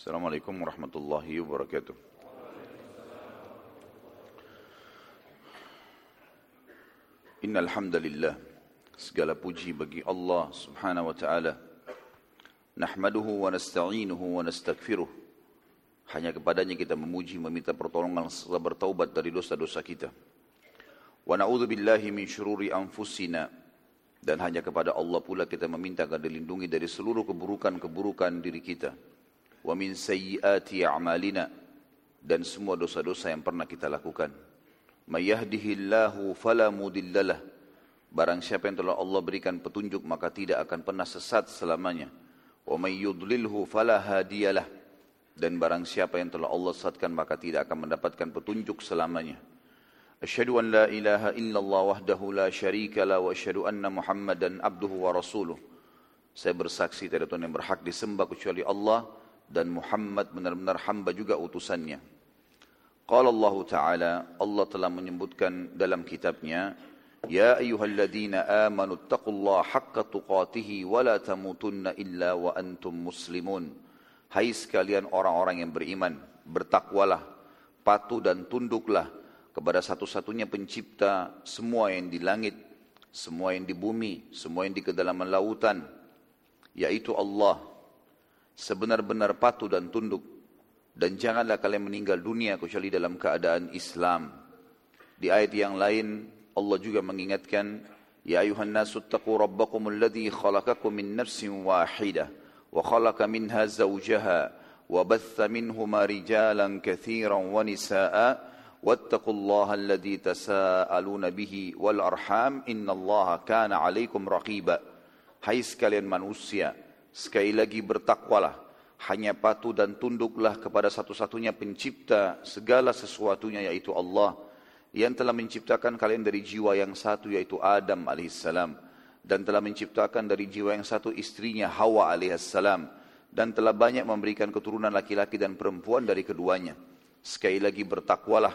Assalamualaikum warahmatullahi wabarakatuh. Innal hamdalillah segala puji bagi Allah Subhanahu wa taala. Nahmaduhu wa nasta'inuhu wa nastaghfiruh. Hanya kepadanya kita memuji, meminta pertolongan serta bertaubat dari dosa-dosa kita. Wa na'udzu billahi min syururi anfusina dan hanya kepada Allah pula kita meminta agar dilindungi dari seluruh keburukan-keburukan diri kita. Wa min sayyiati a'malina dan semua dosa-dosa yang pernah kita lakukan. May yahdihillahu fala mudillalah. Barang siapa yang telah Allah berikan petunjuk maka tidak akan pernah sesat selamanya. Wa may yudlilhu fala hadiyalah. Dan barang siapa yang telah Allah sesatkan maka tidak akan mendapatkan petunjuk selamanya. Asyhadu an la ilaha illallah wahdahu la syarika la wa asyhadu anna Muhammadan abduhu wa rasuluh. Saya bersaksi tidak ada Tuhan yang berhak disembah kecuali Allah dan Muhammad benar-benar hamba juga utusannya. Qala Allah Ta'ala, Allah telah menyebutkan dalam kitabnya, Ya ayyuhalladzina amanu taqullaha haqqa tuqatihi wa la tamutunna illa wa antum muslimun. Hai sekalian orang-orang yang beriman, bertakwalah, patuh dan tunduklah kepada satu-satunya pencipta semua yang di langit, semua yang di bumi, semua yang di kedalaman lautan, yaitu Allah Sebenar-benar patuh dan tunduk dan janganlah kalian meninggal dunia kecuali dalam keadaan Islam. Di ayat yang lain Allah juga mengingatkan, Ya ayuhan nasu taqu rabbakum alladhi khalaqakum min nafsin wahidah wa khalaqa minha zawjaha wa batha minhuma rijalan kathiran wa nisa'a واتقوا الله الذي تساءلون به والأرحام إن الله كان عليكم رقيبا Hai sekalian manusia, sekali lagi bertakwalah, hanya patuh dan tunduklah kepada satu-satunya pencipta segala sesuatunya yaitu Allah yang telah menciptakan kalian dari jiwa yang satu yaitu Adam alaihissalam dan telah menciptakan dari jiwa yang satu istrinya Hawa alaihissalam dan telah banyak memberikan keturunan laki-laki dan perempuan dari keduanya. Sekali lagi bertakwalah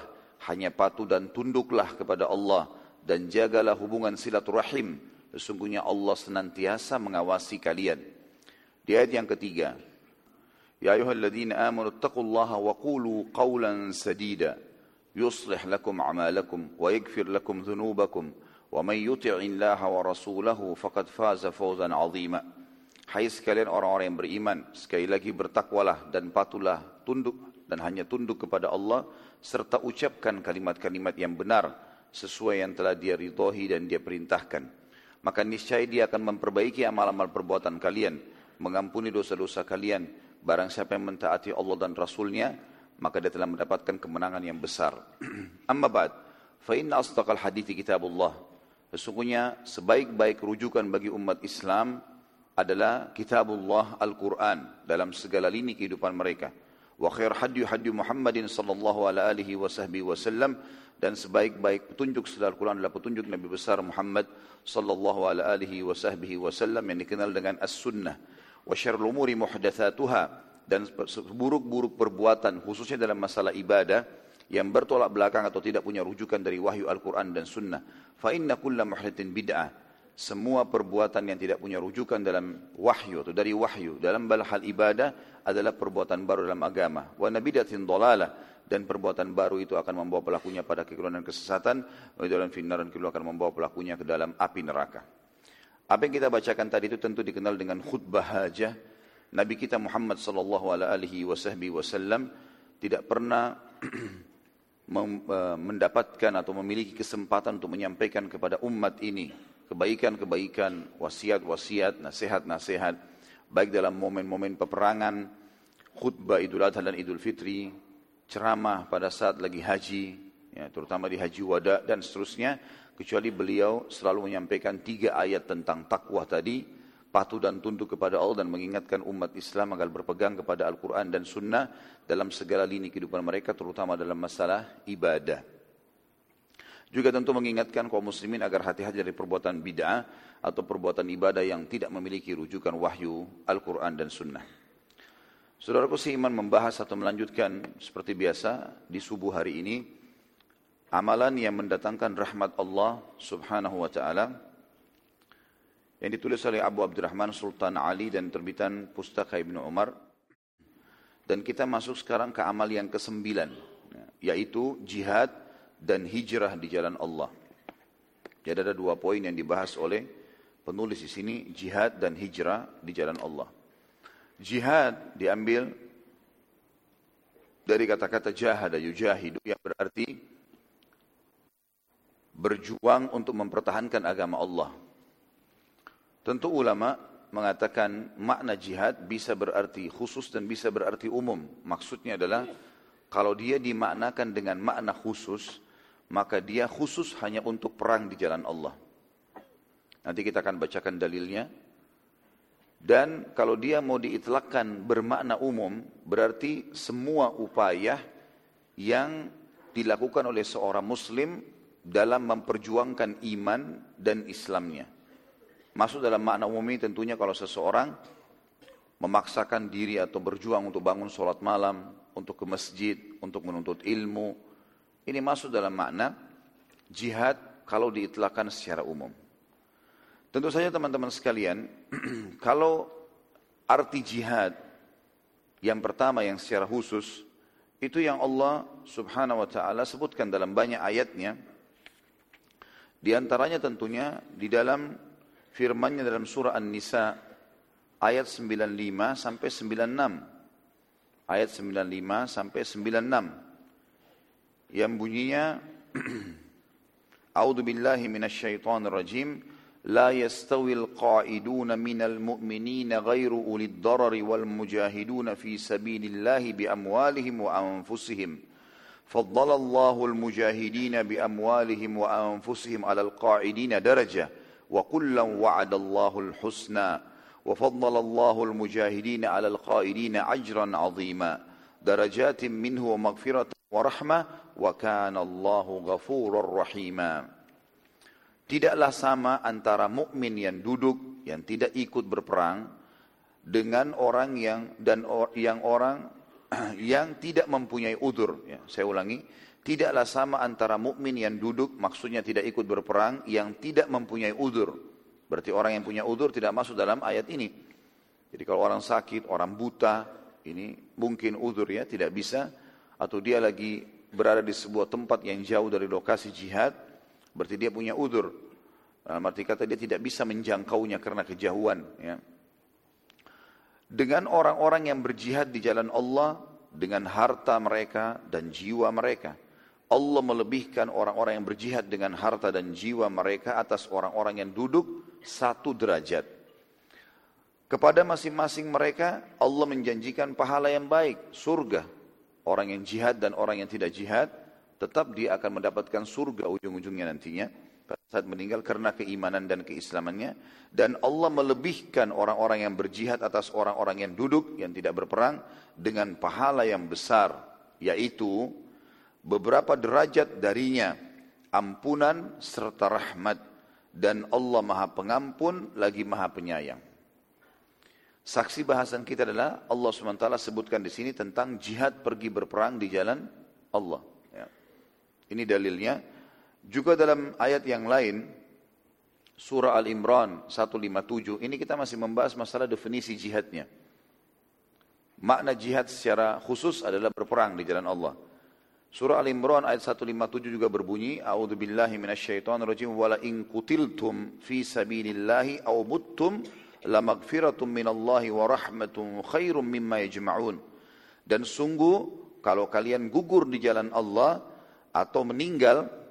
hanya patuh dan tunduklah kepada Allah dan jagalah hubungan silaturahim. Sesungguhnya Allah senantiasa mengawasi kalian. Di ayat yang ketiga, Ya ayuhalladzina amanu taqullaha wa qulu qawlan sadida yuslih lakum amalakum wa yaghfir lakum dhunubakum wa man yuti'illaha wa rasulahu faqad faza fawzan 'azima. Hai sekalian orang-orang yang beriman, sekali lagi bertakwalah dan patuhlah tunduk dan hanya tunduk kepada Allah serta ucapkan kalimat-kalimat yang benar sesuai yang telah dia ridhoi dan dia perintahkan. Maka niscaya dia akan memperbaiki amal-amal perbuatan kalian, mengampuni dosa-dosa kalian. Barang siapa yang mentaati Allah dan Rasulnya, maka dia telah mendapatkan kemenangan yang besar. Amma ba'd, fa inna asdaqal hadithi kitabullah. Sesungguhnya sebaik-baik rujukan bagi umat Islam adalah kitabullah Al-Quran dalam segala lini kehidupan mereka wa khair hadyu hadyu Muhammadin sallallahu alaihi wasallam dan sebaik-baik petunjuk setelah Al-Quran adalah petunjuk Nabi besar Muhammad sallallahu alaihi wasallam yang dikenal dengan as-sunnah wa syarrul umuri muhdatsatuha. Dan buruk-buruk perbuatan khususnya dalam masalah ibadah yang bertolak belakang atau tidak punya rujukan dari wahyu Al-Quran dan sunnah. Fa inna kulla muhdatsin bid'ah. Semua perbuatan yang tidak punya rujukan dalam wahyu atau dari wahyu dalam hal ibadah adalah perbuatan baru dalam agama. Wa nabidatin dolalah dan perbuatan baru itu akan membawa pelakunya pada kekeliruan dan kesesatan, wa dalam finnar dan akan membawa pelakunya ke dalam api neraka. Apa yang kita bacakan tadi itu tentu dikenal dengan khutbah hajah. Nabi kita Muhammad sallallahu alaihi wasallam tidak pernah eh, mendapatkan atau memiliki kesempatan untuk menyampaikan kepada umat ini kebaikan-kebaikan, wasiat-wasiat, nasihat-nasihat, baik dalam momen-momen peperangan, khutbah Idul Adha dan Idul Fitri, ceramah pada saat lagi haji, ya, terutama di haji wada dan seterusnya, kecuali beliau selalu menyampaikan tiga ayat tentang takwa tadi, patuh dan tunduk kepada Allah dan mengingatkan umat Islam agar berpegang kepada Al-Quran dan Sunnah dalam segala lini kehidupan mereka, terutama dalam masalah ibadah. Juga tentu mengingatkan kaum muslimin agar hati-hati dari perbuatan bid'ah atau perbuatan ibadah yang tidak memiliki rujukan wahyu Al-Quran dan Sunnah. Saudaraku seiman membahas atau melanjutkan seperti biasa di subuh hari ini amalan yang mendatangkan rahmat Allah Subhanahu wa taala yang ditulis oleh Abu Abdurrahman Sultan Ali dan terbitan Pustaka Ibnu Umar Dan kita masuk sekarang ke amal yang kesembilan, yaitu jihad dan hijrah di jalan Allah. Jadi ada dua poin yang dibahas oleh penulis di sini, jihad dan hijrah di jalan Allah. Jihad diambil dari kata-kata jahada yujahidu yang berarti berjuang untuk mempertahankan agama Allah. Tentu ulama mengatakan makna jihad bisa berarti khusus dan bisa berarti umum. Maksudnya adalah kalau dia dimaknakan dengan makna khusus, maka dia khusus hanya untuk perang di jalan Allah. Nanti kita akan bacakan dalilnya. Dan kalau dia mau diitlakkan bermakna umum, berarti semua upaya yang dilakukan oleh seorang muslim dalam memperjuangkan iman dan Islamnya. Masuk dalam makna umum ini tentunya kalau seseorang memaksakan diri atau berjuang untuk bangun sholat malam, untuk ke masjid, untuk menuntut ilmu. Ini masuk dalam makna jihad kalau diitlakan secara umum. Tentu saja teman-teman sekalian, kalau arti jihad yang pertama yang secara khusus, itu yang Allah subhanahu wa ta'ala sebutkan dalam banyak ayatnya. Di antaranya tentunya di dalam firmannya dalam surah An-Nisa ayat 95 sampai 96. Ayat 95 sampai 96. Yang bunyinya A'udzu billahi minasyaitonir rajim لا يستوي القاعدون من المؤمنين غير أولي الضرر والمجاهدون في سبيل الله بأموالهم وأنفسهم فضل الله المجاهدين بأموالهم وأنفسهم على القاعدين درجة وكلا وعد الله الحسنى وفضل الله المجاهدين على القائلين أجرا عظيما. درجات منه ومغفرة ورحمة وكان الله غفورا رحيما. Tidaklah sama antara mukmin yang duduk yang tidak ikut berperang dengan orang yang dan yang orang yang tidak mempunyai udur. Ya, saya ulangi, Tidaklah sama antara mukmin yang duduk, maksudnya tidak ikut berperang, yang tidak mempunyai udur. Berarti orang yang punya udur tidak masuk dalam ayat ini. Jadi kalau orang sakit, orang buta, ini mungkin udur ya, tidak bisa. Atau dia lagi berada di sebuah tempat yang jauh dari lokasi jihad, berarti dia punya udur. Dalam arti kata dia tidak bisa menjangkaunya karena kejauhan. Ya. Dengan orang-orang yang berjihad di jalan Allah, dengan harta mereka dan jiwa mereka. Allah melebihkan orang-orang yang berjihad dengan harta dan jiwa mereka atas orang-orang yang duduk satu derajat. Kepada masing-masing mereka Allah menjanjikan pahala yang baik, surga. Orang yang jihad dan orang yang tidak jihad tetap dia akan mendapatkan surga ujung-ujungnya nantinya saat meninggal karena keimanan dan keislamannya dan Allah melebihkan orang-orang yang berjihad atas orang-orang yang duduk yang tidak berperang dengan pahala yang besar yaitu beberapa derajat darinya ampunan serta rahmat dan Allah Maha Pengampun lagi Maha Penyayang. Saksi bahasan kita adalah Allah SWT sebutkan di sini tentang jihad pergi berperang di jalan Allah. Ya. Ini dalilnya. Juga dalam ayat yang lain, surah Al-Imran 157, ini kita masih membahas masalah definisi jihadnya. Makna jihad secara khusus adalah berperang di jalan Allah. Surah Al-Imran ayat 157 juga berbunyi, A'udzu billahi minasyaitonir rajim wa la in qutiltum fi sabilillahi aw muttum la maghfiratum minallahi wa rahmatun khairum mimma yajma'un. Dan sungguh kalau kalian gugur di jalan Allah atau meninggal,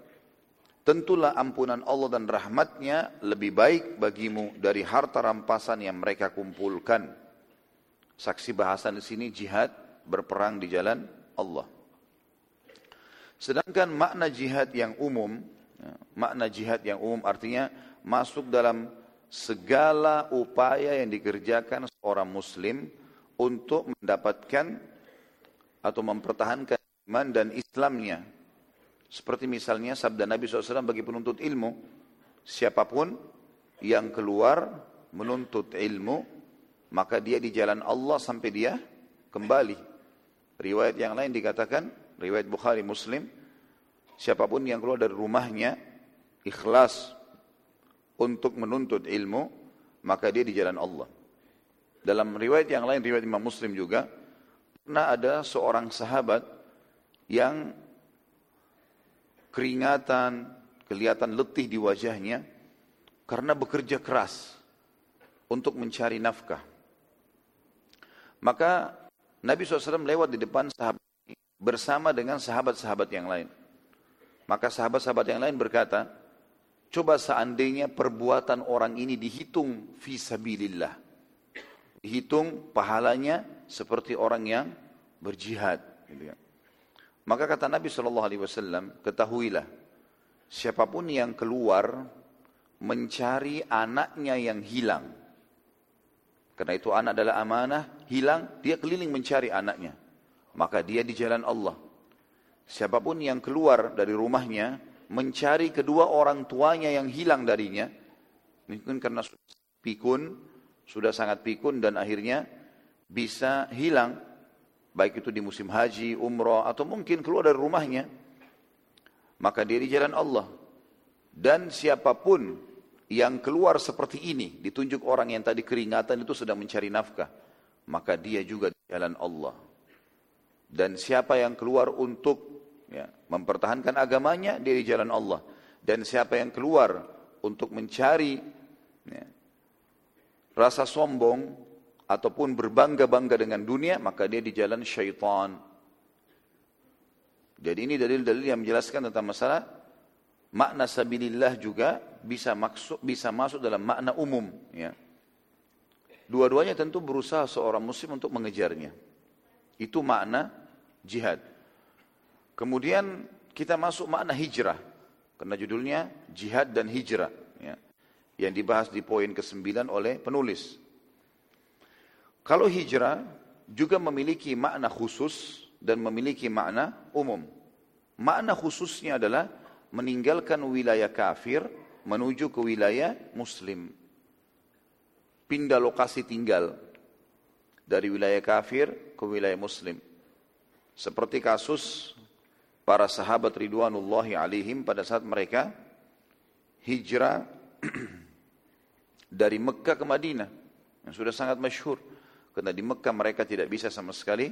tentulah ampunan Allah dan rahmatnya lebih baik bagimu dari harta rampasan yang mereka kumpulkan. Saksi bahasan di sini jihad berperang di jalan Allah. Sedangkan makna jihad yang umum, ya, makna jihad yang umum artinya masuk dalam segala upaya yang dikerjakan seorang muslim untuk mendapatkan atau mempertahankan iman dan Islamnya. Seperti misalnya sabda Nabi SAW bagi penuntut ilmu, siapa pun yang keluar menuntut ilmu, maka dia di jalan Allah sampai dia kembali. Riwayat yang lain dikatakan, riwayat Bukhari Muslim, siapa pun yang keluar dari rumahnya ikhlas untuk menuntut ilmu, maka dia di jalan Allah. Dalam riwayat yang lain, riwayat Imam Muslim juga, pernah ada seorang sahabat yang keringatan, kelihatan letih di wajahnya karena bekerja keras untuk mencari nafkah. Maka Nabi SAW lewat di depan sahabat bersama dengan sahabat-sahabat yang lain. Maka sahabat-sahabat yang lain berkata, coba seandainya perbuatan orang ini dihitung visabilillah. Dihitung pahalanya seperti orang yang berjihad. Gitu ya. Maka kata Nabi SAW, ketahuilah, siapa pun yang keluar mencari anaknya yang hilang. Karena itu anak adalah amanah, hilang, dia keliling mencari anaknya. Maka dia di jalan Allah. Siapa pun yang keluar dari rumahnya, mencari kedua orang tuanya yang hilang darinya, mungkin karena pikun, sudah sangat pikun dan akhirnya bisa hilang, baik itu di musim haji, umrah, atau mungkin keluar dari rumahnya, maka dia di jalan Allah. Dan siapa pun yang keluar seperti ini, ditunjuk orang yang tadi keringatan itu sedang mencari nafkah, maka dia juga di jalan Allah. Dan siapa yang keluar untuk ya, mempertahankan agamanya, dia di jalan Allah. Dan siapa yang keluar untuk mencari ya, rasa sombong, ataupun berbangga-bangga dengan dunia, maka dia di jalan syaitan. Jadi ini dalil-dalil yang menjelaskan tentang masalah makna sabilillah juga bisa masuk bisa masuk dalam makna umum ya. Dua-duanya tentu berusaha seorang muslim untuk mengejarnya. Itu makna jihad. Kemudian kita masuk makna hijrah. Karena judulnya jihad dan hijrah ya. Yang dibahas di poin ke-9 oleh penulis. Kalau hijrah juga memiliki makna khusus dan memiliki makna umum. Makna khususnya adalah meninggalkan wilayah kafir menuju ke wilayah muslim. Pindah lokasi tinggal dari wilayah kafir ke wilayah muslim. Seperti kasus para sahabat ridwanullahi alaihim pada saat mereka hijrah dari Mekah ke Madinah yang sudah sangat masyhur. Karena di Mekah mereka tidak bisa sama sekali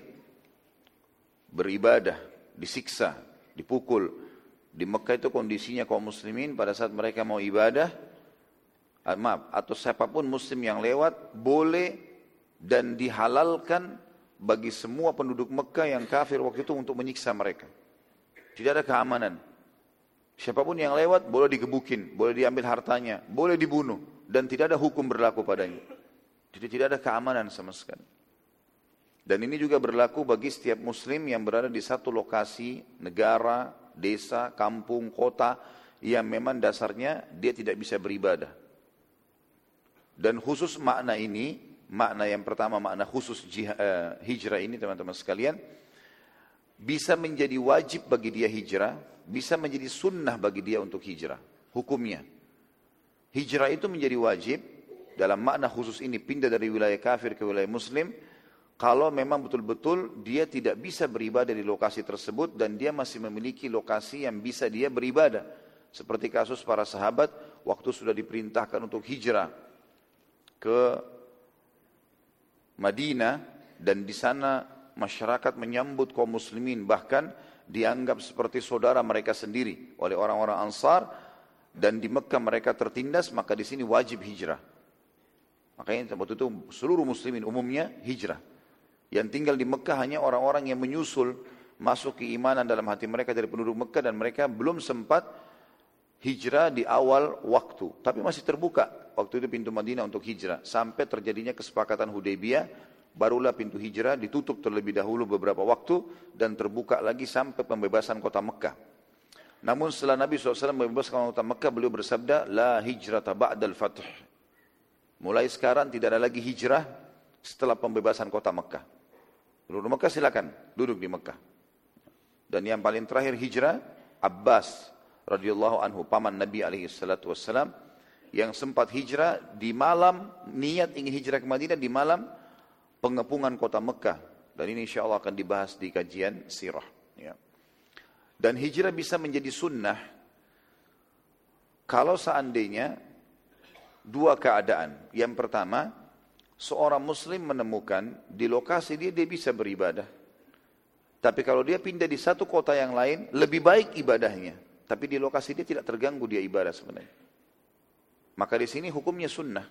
beribadah, disiksa, dipukul. Di Mekah itu kondisinya kaum muslimin pada saat mereka mau ibadah, ah, maaf, atau siapa pun muslim yang lewat boleh dan dihalalkan bagi semua penduduk Mekah yang kafir waktu itu untuk menyiksa mereka. Tidak ada keamanan. Siapa pun yang lewat boleh digebukin, boleh diambil hartanya, boleh dibunuh dan tidak ada hukum berlaku padanya. Jadi tidak ada keamanan sama sekali. Dan ini juga berlaku bagi setiap muslim yang berada di satu lokasi, negara, desa, kampung, kota, yang memang dasarnya dia tidak bisa beribadah. Dan khusus makna ini, makna yang pertama, makna khusus eh, hijrah ini teman-teman sekalian, bisa menjadi wajib bagi dia hijrah, bisa menjadi sunnah bagi dia untuk hijrah. Hukumnya. Hijrah itu menjadi wajib dalam makna khusus ini pindah dari wilayah kafir ke wilayah muslim kalau memang betul-betul dia tidak bisa beribadah di lokasi tersebut dan dia masih memiliki lokasi yang bisa dia beribadah. Seperti kasus para sahabat waktu sudah diperintahkan untuk hijrah ke Madinah dan di sana masyarakat menyambut kaum muslimin bahkan dianggap seperti saudara mereka sendiri oleh orang-orang Ansar dan di Mekah mereka tertindas maka di sini wajib hijrah Makanya waktu itu seluruh muslimin umumnya hijrah. Yang tinggal di Mekah hanya orang-orang yang menyusul masuk keimanan dalam hati mereka dari penduduk Mekah dan mereka belum sempat hijrah di awal waktu. Tapi masih terbuka waktu itu pintu Madinah untuk hijrah. Sampai terjadinya kesepakatan Hudaybiyah, barulah pintu hijrah ditutup terlebih dahulu beberapa waktu dan terbuka lagi sampai pembebasan kota Mekah. Namun setelah Nabi SAW membebaskan kota Mekah, beliau bersabda, La hijrata ba'dal fath. Mulai sekarang tidak ada lagi hijrah setelah pembebasan kota Mekah. Penduduk Mekah silakan duduk di Mekah. Dan yang paling terakhir hijrah Abbas radhiyallahu anhu paman Nabi alaihi salatu wassalam yang sempat hijrah di malam niat ingin hijrah ke Madinah di malam pengepungan kota Mekah. Dan ini insya Allah akan dibahas di kajian sirah. Ya. Dan hijrah bisa menjadi sunnah kalau seandainya dua keadaan. Yang pertama, seorang muslim menemukan di lokasi dia dia bisa beribadah. Tapi kalau dia pindah di satu kota yang lain, lebih baik ibadahnya. Tapi di lokasi dia tidak terganggu dia ibadah sebenarnya. Maka di sini hukumnya sunnah.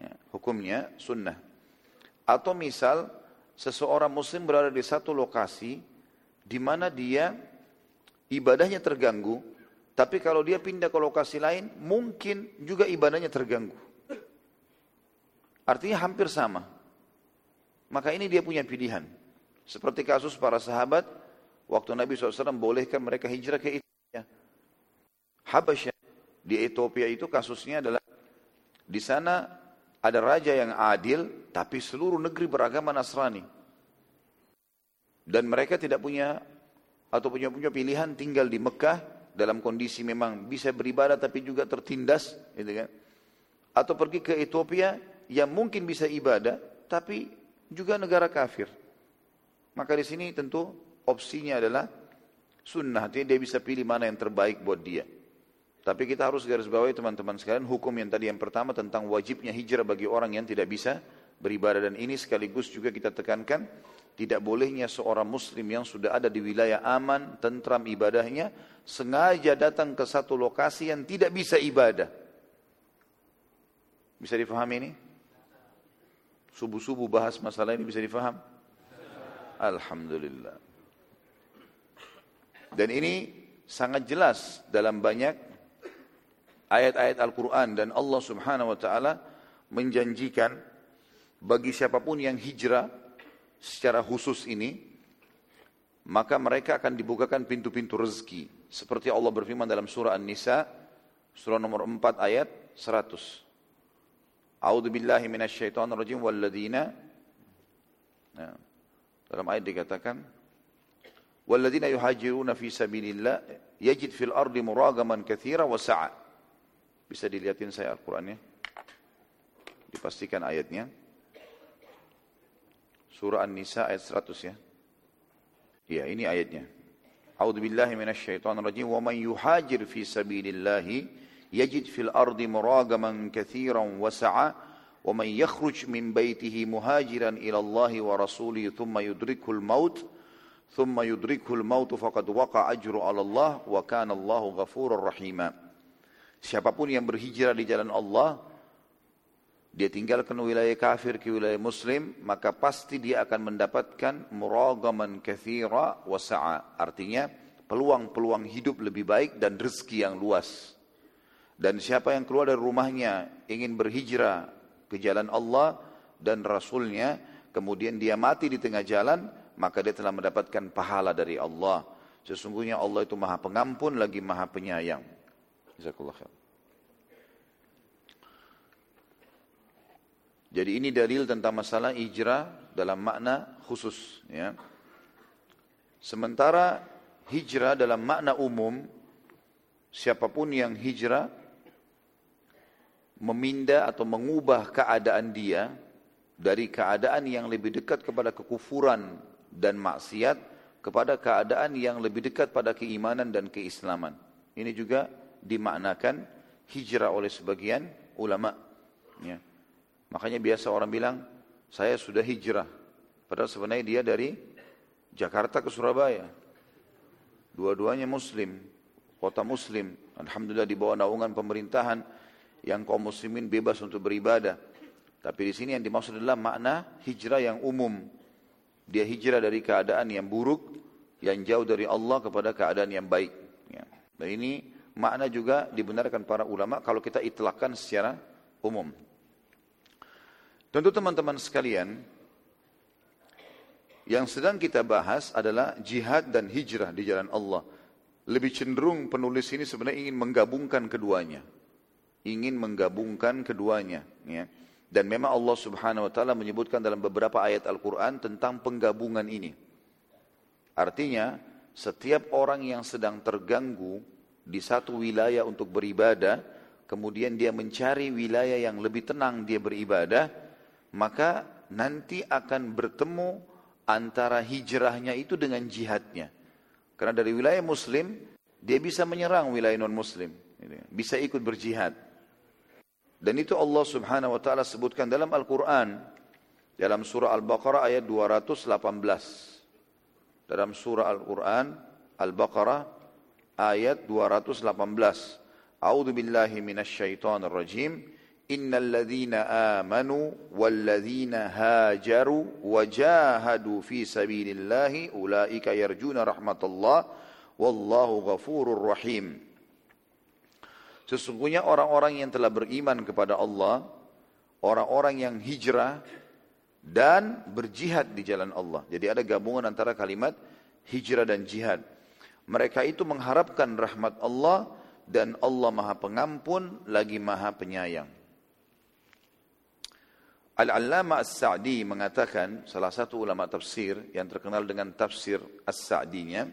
Ya, hukumnya sunnah. Atau misal seseorang muslim berada di satu lokasi di mana dia ibadahnya terganggu, tapi kalau dia pindah ke lokasi lain, mungkin juga ibadahnya terganggu. Artinya hampir sama. Maka ini dia punya pilihan. Seperti kasus para sahabat, waktu Nabi SAW bolehkan mereka hijrah ke Ethiopia. Habasyah di Ethiopia itu kasusnya adalah di sana ada raja yang adil, tapi seluruh negeri beragama Nasrani. Dan mereka tidak punya atau punya punya pilihan tinggal di Mekah dalam kondisi memang bisa beribadah tapi juga tertindas, gitu kan? Atau pergi ke Ethiopia yang mungkin bisa ibadah tapi juga negara kafir. Maka di sini tentu opsinya adalah sunnah, artinya dia bisa pilih mana yang terbaik buat dia. Tapi kita harus garis bawahi teman-teman sekalian hukum yang tadi yang pertama tentang wajibnya hijrah bagi orang yang tidak bisa beribadah dan ini sekaligus juga kita tekankan tidak bolehnya seorang muslim yang sudah ada di wilayah aman, tentram ibadahnya sengaja datang ke satu lokasi yang tidak bisa ibadah. Bisa difahami ini? Subuh-subuh bahas masalah ini bisa difaham? Alhamdulillah. Dan ini sangat jelas dalam banyak ayat-ayat Al-Quran dan Allah subhanahu wa ta'ala menjanjikan bagi siapa pun yang hijrah secara khusus ini, maka mereka akan dibukakan pintu-pintu rezeki. Seperti Allah berfirman dalam surah An-Nisa, surah nomor 4 ayat 100. A'udzu billahi minasyaitonir rajim walladzina nah, dalam ayat dikatakan, "Walladzina yuhajiruna fi sabilillah yajid fil ardi muragaman katsira wa sa'a." Bisa dilihatin saya Al-Qur'annya? Dipastikan ayatnya. Surah An-Nisa ayat 100 ya. Ya, ini ayatnya. A'udzu billahi minasyaitonir rajim. Wa man yuhajir fi sabilillah yajid fil ardi muragaman katsiran wa sa'a ومن يخرج من بيته مهاجرا إلى الله ورسوله ثم يدركه الموت ثم يدركه الموت فقد وقع أجر على الله وكان الله غفورا رحيما Siapapun yang berhijrah di jalan Allah, dia tinggalkan wilayah kafir ke wilayah muslim, maka pasti dia akan mendapatkan muragaman kathira wasa'a. Artinya, peluang-peluang hidup lebih baik dan rezeki yang luas. Dan siapa yang keluar dari rumahnya ingin berhijrah ke jalan Allah dan Rasulnya, kemudian dia mati di tengah jalan, maka dia telah mendapatkan pahala dari Allah. Sesungguhnya Allah itu maha pengampun lagi maha penyayang. Jazakallah. Jadi ini dalil tentang masalah hijrah dalam makna khusus. Ya. Sementara hijrah dalam makna umum, siapa pun yang hijrah memindah atau mengubah keadaan dia dari keadaan yang lebih dekat kepada kekufuran dan maksiat kepada keadaan yang lebih dekat pada keimanan dan keislaman. Ini juga dimaknakan hijrah oleh sebagian ulama. Ya. Makanya biasa orang bilang, saya sudah hijrah. Padahal sebenarnya dia dari Jakarta ke Surabaya. Dua-duanya muslim, kota muslim. Alhamdulillah di bawah naungan pemerintahan yang kaum muslimin bebas untuk beribadah. Tapi di sini yang dimaksud adalah makna hijrah yang umum. Dia hijrah dari keadaan yang buruk, yang jauh dari Allah kepada keadaan yang baik. Ya. Dan ini makna juga dibenarkan para ulama kalau kita itlakkan secara umum. Tentu teman-teman sekalian, yang sedang kita bahas adalah jihad dan hijrah di jalan Allah. Lebih cenderung penulis ini sebenarnya ingin menggabungkan keduanya ingin menggabungkan keduanya ya. Dan memang Allah Subhanahu wa taala menyebutkan dalam beberapa ayat Al-Qur'an tentang penggabungan ini. Artinya, setiap orang yang sedang terganggu di satu wilayah untuk beribadah, kemudian dia mencari wilayah yang lebih tenang dia beribadah, maka nanti akan bertemu antara hijrahnya itu dengan jihadnya. Karena dari wilayah muslim, dia bisa menyerang wilayah non-muslim. Bisa ikut berjihad. Dan itu Allah subhanahu wa ta'ala sebutkan dalam Al-Quran. Dalam surah Al-Baqarah ayat 218. dalam surah Al-Quran Al-Baqarah ayat 218. A'udzu billahi rajim. Wajahadu fi rahmatullah wallahu. Sesungguhnya orang-orang yang telah beriman kepada Allah, orang-orang yang hijrah dan berjihad di jalan Allah. Jadi ada gabungan antara kalimat hijrah dan jihad. Mereka itu mengharapkan rahmat Allah dan Allah Maha Pengampun lagi Maha Penyayang. Al-Allama As-Sa'di mengatakan, salah satu ulama tafsir yang terkenal dengan tafsir As-Sa'dinya,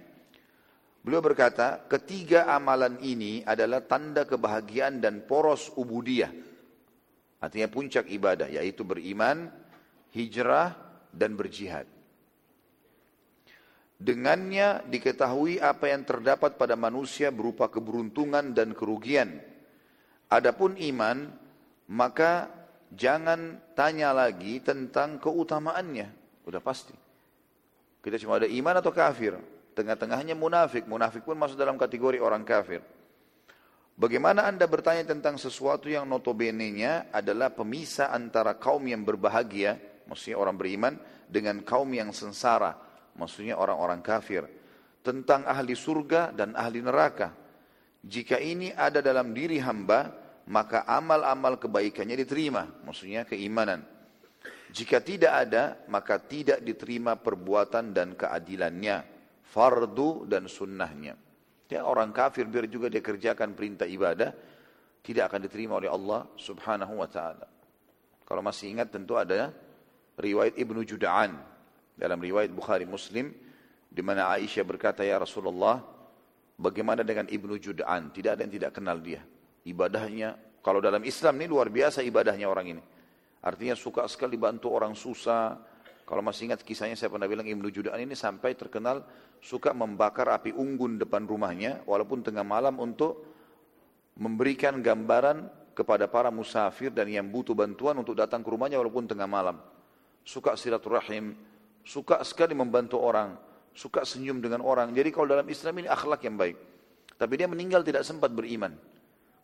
beliau berkata, ketiga amalan ini adalah tanda kebahagiaan dan poros ubudiyah. Artinya puncak ibadah, yaitu beriman, hijrah dan berjihad. Dengannya diketahui apa yang terdapat pada manusia berupa keberuntungan dan kerugian. Adapun iman, maka jangan tanya lagi tentang keutamaannya. Udah pasti. Kita cuma ada iman atau kafir. Tengah-tengahnya munafik. Munafik pun masuk dalam kategori orang kafir. Bagaimana anda bertanya tentang sesuatu yang notabene-nya adalah pemisah antara kaum yang berbahagia maksudnya orang beriman dengan kaum yang sengsara, maksudnya orang-orang kafir, tentang ahli surga dan ahli neraka. Jika ini ada dalam diri hamba, maka amal-amal kebaikannya diterima, maksudnya keimanan. Jika tidak ada, maka tidak diterima perbuatan dan keadilannya, fardu dan sunnahnya. Ya, orang kafir biar juga dia kerjakan perintah ibadah, tidak akan diterima oleh Allah subhanahu wa ta'ala. Kalau masih ingat tentu ada riwayat Ibnu Juda'an dalam riwayat Bukhari Muslim di mana Aisyah berkata ya Rasulullah bagaimana dengan Ibnu Juda'an tidak ada yang tidak kenal dia ibadahnya kalau dalam Islam ini luar biasa ibadahnya orang ini artinya suka sekali bantu orang susah kalau masih ingat kisahnya saya pernah bilang Ibnu Juda'an ini sampai terkenal suka membakar api unggun depan rumahnya walaupun tengah malam untuk memberikan gambaran kepada para musafir dan yang butuh bantuan untuk datang ke rumahnya walaupun tengah malam suka silaturahim, suka sekali membantu orang, suka senyum dengan orang. Jadi kalau dalam Islam ini akhlak yang baik. Tapi dia meninggal tidak sempat beriman.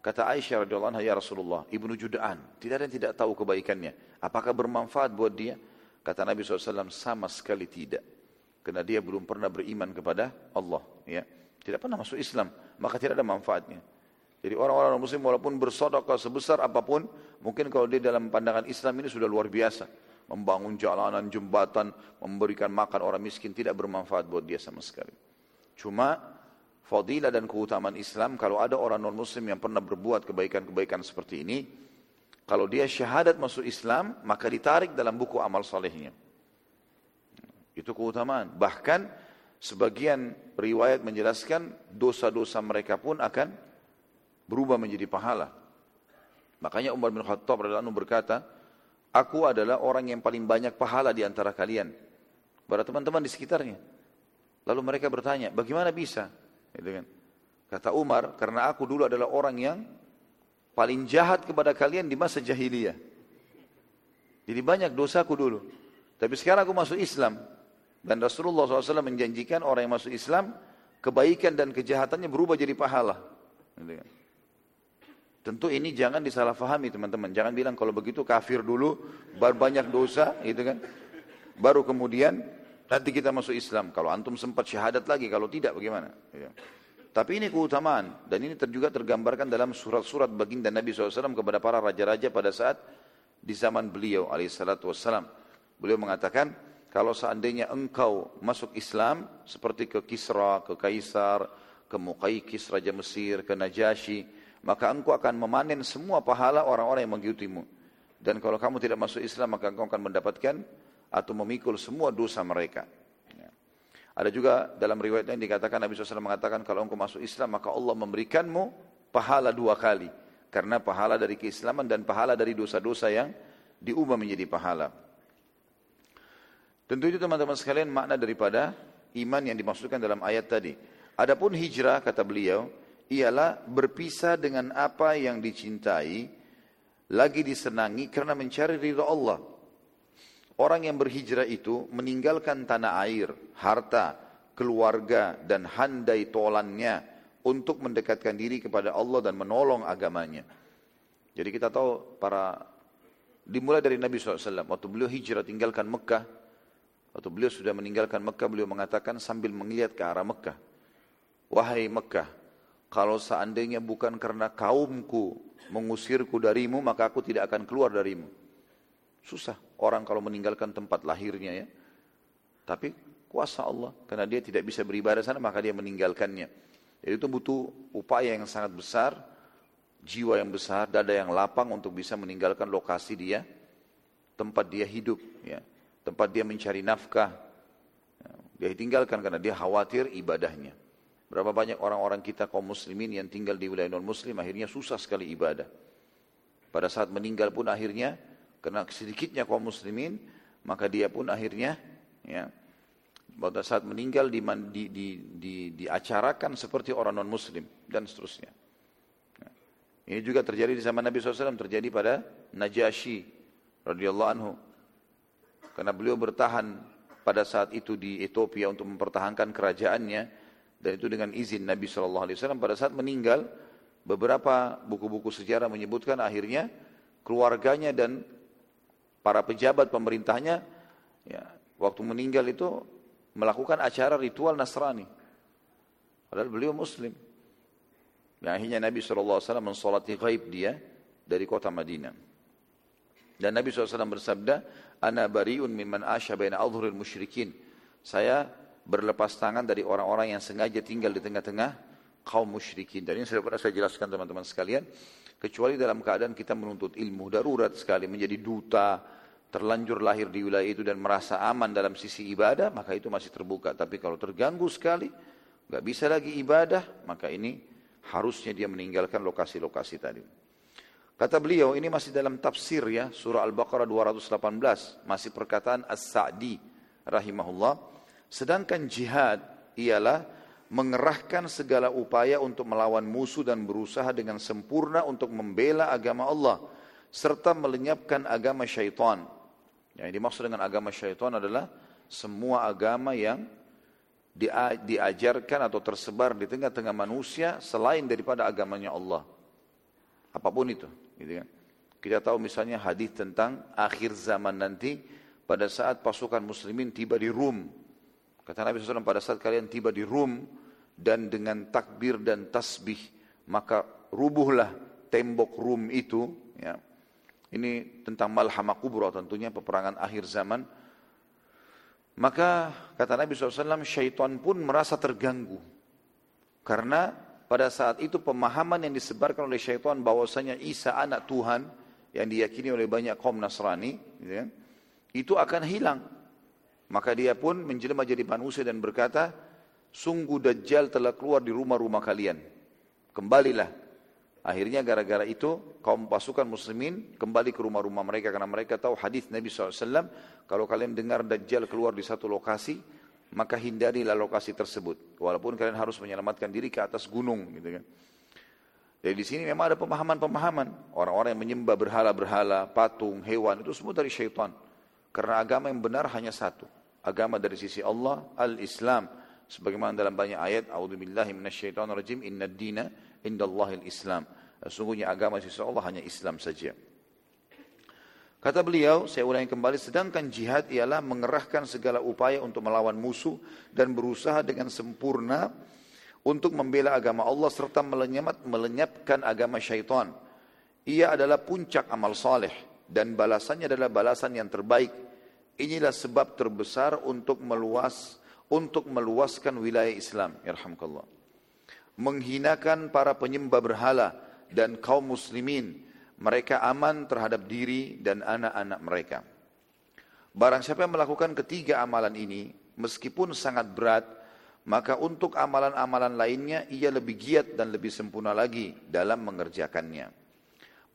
Kata Aisyah radhiyallahu anha ya Rasulullah, Ibnu Juda'an, tidak ada yang tidak tahu kebaikannya. Apakah bermanfaat buat dia? Kata Nabi SAW, sama sekali tidak. Karena dia belum pernah beriman kepada Allah. Ya. Tidak pernah masuk Islam, maka tidak ada manfaatnya. Jadi orang-orang muslim walaupun bersodokah sebesar apa pun, mungkin kalau dia dalam pandangan Islam ini sudah luar biasa membangun jalanan, jembatan, memberikan makan orang miskin tidak bermanfaat buat dia sama sekali. Cuma fadilah dan keutamaan Islam kalau ada orang non muslim yang pernah berbuat kebaikan-kebaikan seperti ini, kalau dia syahadat masuk Islam, maka ditarik dalam buku amal salehnya. Itu keutamaan. Bahkan sebagian riwayat menjelaskan dosa-dosa mereka pun akan berubah menjadi pahala. Makanya Umar bin Khattab radhiyallahu berkata, Aku adalah orang yang paling banyak pahala di antara kalian. Para teman-teman di sekitarnya. Lalu mereka bertanya, bagaimana bisa? Gitu kan. Kata Umar, karena aku dulu adalah orang yang paling jahat kepada kalian di masa jahiliyah. Jadi banyak dosaku dulu. Tapi sekarang aku masuk Islam. Dan Rasulullah SAW menjanjikan orang yang masuk Islam, kebaikan dan kejahatannya berubah jadi pahala. Gitu kan. Tentu ini jangan disalahfahami teman-teman. Jangan bilang kalau begitu kafir dulu, baru banyak dosa, gitu kan. Baru kemudian nanti kita masuk Islam. Kalau antum sempat syahadat lagi, kalau tidak bagaimana? Ya. Tapi ini keutamaan dan ini juga tergambarkan dalam surat-surat baginda Nabi SAW kepada para raja-raja pada saat di zaman beliau alaihissalatu. Beliau mengatakan, kalau seandainya engkau masuk Islam seperti ke Kisra, ke Kaisar, ke Muqaykis Raja Mesir, ke Najasyi, maka engkau akan memanen semua pahala orang-orang yang mengikutimu. Dan kalau kamu tidak masuk Islam, maka engkau akan mendapatkan atau memikul semua dosa mereka. Ya. Ada juga dalam riwayat yang dikatakan Nabi SAW mengatakan kalau engkau masuk Islam maka Allah memberikanmu pahala dua kali. Karena pahala dari keislaman dan pahala dari dosa-dosa yang diubah menjadi pahala. Tentu itu teman-teman sekalian makna daripada iman yang dimaksudkan dalam ayat tadi. Adapun hijrah kata beliau ialah berpisah dengan apa yang dicintai, lagi disenangi karena mencari ridha Allah. Orang yang berhijrah itu meninggalkan tanah air, harta, keluarga dan handai tolannya untuk mendekatkan diri kepada Allah dan menolong agamanya. Jadi kita tahu para dimulai dari Nabi SAW waktu beliau hijrah tinggalkan Mekah waktu beliau sudah meninggalkan Mekah beliau mengatakan sambil melihat ke arah Mekah wahai Mekah kalau seandainya bukan karena kaumku mengusirku darimu maka aku tidak akan keluar darimu susah. Orang kalau meninggalkan tempat lahirnya ya. Tapi kuasa Allah. Karena dia tidak bisa beribadah sana maka dia meninggalkannya. Jadi itu butuh upaya yang sangat besar jiwa yang besar dada yang lapang untuk bisa meninggalkan lokasi dia tempat dia hidup ya. Tempat dia mencari nafkah. Ya, dia tinggalkan karena dia khawatir ibadahnya. Berapa banyak orang-orang kita kaum muslimin yang tinggal di wilayah non muslim akhirnya susah sekali ibadah. Pada saat meninggal pun akhirnya karena sedikitnya kaum muslimin maka dia pun akhirnya ya pada saat meninggal di, di, di, di, diacarakan seperti orang non muslim dan seterusnya. Ya. Ini juga terjadi di zaman Nabi SAW, terjadi pada Najasyi radhiyallahu anhu. Karena beliau bertahan pada saat itu di Ethiopia untuk mempertahankan kerajaannya dan itu dengan izin Nabi SAW. Pada saat meninggal, beberapa buku-buku sejarah menyebutkan akhirnya keluarganya dan para pejabat pemerintahnya ya, waktu meninggal itu melakukan acara ritual Nasrani. Padahal beliau Muslim. Dan akhirnya Nabi SAW mensolati ghaib dia dari kota Madinah. Dan Nabi SAW bersabda, Ana bariun mimman asya baina adhuril musyrikin. Saya berlepas tangan dari orang-orang yang sengaja tinggal di tengah-tengah kaum musyrikin. Dan ini sudah pernah saya jelaskan teman-teman sekalian. Kecuali dalam keadaan kita menuntut ilmu darurat sekali, menjadi duta, terlanjur lahir di wilayah itu dan merasa aman dalam sisi ibadah, maka itu masih terbuka. Tapi kalau terganggu sekali, nggak bisa lagi ibadah, maka ini harusnya dia meninggalkan lokasi-lokasi tadi. Kata beliau, ini masih dalam tafsir ya, surah Al-Baqarah 218, masih perkataan As-Sa'di rahimahullah. Sedangkan jihad ialah mengerahkan segala upaya untuk melawan musuh dan berusaha dengan sempurna untuk membela agama Allah serta melenyapkan agama syaitan yang dimaksud dengan agama syaitan adalah semua agama yang diajarkan atau tersebar di tengah-tengah manusia selain daripada agamanya Allah. Apa pun itu, gitu kan. Kita tahu misalnya hadis tentang akhir zaman nanti pada saat pasukan muslimin tiba di Rum. Kata Nabi SAW pada saat kalian tiba di Rum dan dengan takbir dan tasbih maka rubuhlah tembok Rum itu ya, ini tentang malhamah kubra tentunya peperangan akhir zaman. Maka kata Nabi SAW, syaitan pun merasa terganggu. Karena pada saat itu pemahaman yang disebarkan oleh syaitan bahwasanya Isa anak Tuhan yang diyakini oleh banyak kaum Nasrani, gitu ya, itu akan hilang. Maka dia pun menjelma jadi manusia dan berkata, sungguh Dajjal telah keluar di rumah-rumah kalian. Kembalilah Akhirnya gara-gara itu kaum pasukan muslimin kembali ke rumah-rumah mereka karena mereka tahu hadis Nabi SAW kalau kalian dengar Dajjal keluar di satu lokasi maka hindarilah lokasi tersebut walaupun kalian harus menyelamatkan diri ke atas gunung gitu kan. Jadi di sini memang ada pemahaman-pemahaman orang-orang yang menyembah berhala-berhala, patung, hewan itu semua dari syaitan. Karena agama yang benar hanya satu. Agama dari sisi Allah, al-Islam. Sebagaimana dalam banyak ayat, A'udzubillahi minasyaitonirrajim, inna dina indallahil Islam. Sungguhnya agama sisi Allah hanya Islam saja. Kata beliau, saya ulangi kembali, sedangkan jihad ialah mengerahkan segala upaya untuk melawan musuh dan berusaha dengan sempurna untuk membela agama Allah serta melenyap, melenyapkan agama syaitan. Ia adalah puncak amal saleh dan balasannya adalah balasan yang terbaik. Inilah sebab terbesar untuk meluas untuk meluaskan wilayah Islam. Yarhamkallah menghinakan para penyembah berhala dan kaum muslimin. Mereka aman terhadap diri dan anak-anak mereka. Barang siapa yang melakukan ketiga amalan ini, meskipun sangat berat, maka untuk amalan-amalan lainnya ia lebih giat dan lebih sempurna lagi dalam mengerjakannya.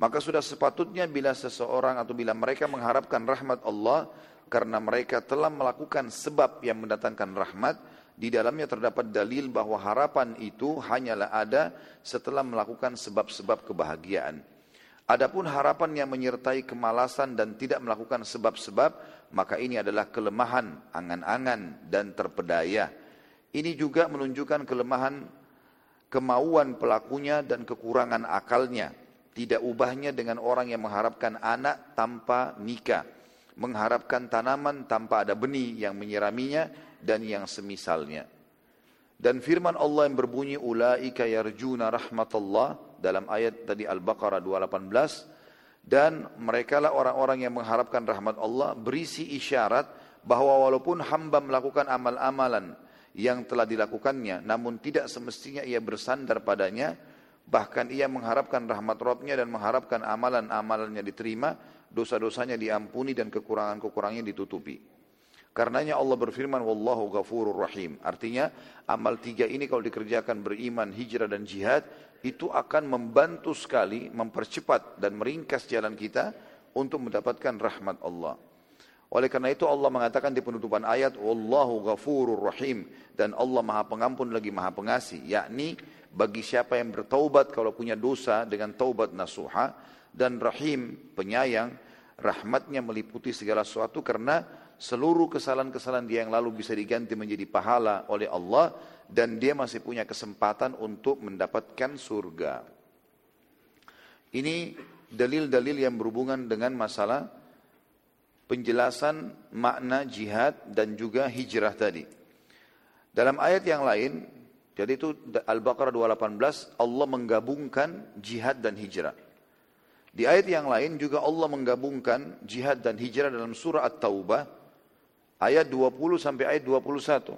Maka sudah sepatutnya bila seseorang atau bila mereka mengharapkan rahmat Allah karena mereka telah melakukan sebab yang mendatangkan rahmat, di dalamnya terdapat dalil bahwa harapan itu hanyalah ada setelah melakukan sebab-sebab kebahagiaan. Adapun harapan yang menyertai kemalasan dan tidak melakukan sebab-sebab, maka ini adalah kelemahan, angan-angan dan terpedaya Ini juga menunjukkan kelemahan kemauan pelakunya dan kekurangan akalnya. Tidak ubahnya dengan orang yang mengharapkan anak tanpa nikah. Mengharapkan tanaman tanpa ada benih yang menyiraminya dan yang semisalnya. Dan firman Allah yang berbunyi ulaika yarjuna rahmatullah dalam ayat tadi Al-Baqarah 218 dan mereka lah orang-orang yang mengharapkan rahmat Allah berisi isyarat bahwa walaupun hamba melakukan amal-amalan yang telah dilakukannya namun tidak semestinya ia bersandar padanya bahkan ia mengharapkan rahmat Rabbnya dan mengharapkan amalan-amalannya diterima dosa-dosanya diampuni dan kekurangan-kekurangannya ditutupi Karenanya Allah berfirman, Wallahu ghafurur rahim. Artinya, amal tiga ini kalau dikerjakan beriman, hijrah dan jihad, itu akan membantu sekali, mempercepat dan meringkas jalan kita untuk mendapatkan rahmat Allah. Oleh karena itu Allah mengatakan di penutupan ayat, Wallahu ghafurur rahim. Dan Allah maha pengampun lagi maha pengasih. Yakni bagi siapa yang bertaubat kalau punya dosa dengan taubat nasuha. Dan rahim, penyayang, rahmatnya meliputi segala sesuatu karena seluruh kesalahan-kesalahan dia yang lalu bisa diganti menjadi pahala oleh Allah dan dia masih punya kesempatan untuk mendapatkan surga. Ini dalil-dalil yang berhubungan dengan masalah penjelasan makna jihad dan juga hijrah tadi. Dalam ayat yang lain, jadi itu Al-Baqarah 218, Allah menggabungkan jihad dan hijrah. Di ayat yang lain juga Allah menggabungkan jihad dan hijrah dalam surah At-Taubah ayat 20 sampai ayat 21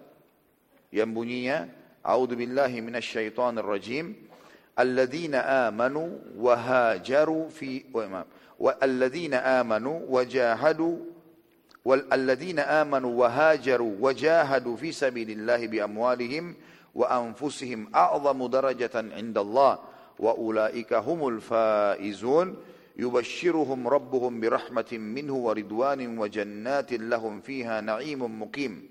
yang bunyinya A'udzu billahi minasyaitonir rajim. Alladzina amanu wa hajaru fi wa alladzina amanu wa jahadu wal alladzina amanu wa hajaru wa jahadu fi sabilillahi bi amwalihim wa anfusihim a'zamu darajatan wa ulaika humul faizun yubashshiruhum rabbuhum birahmatin minhu wa ridwanin wa jannatin lahum fiha na'imun muqim.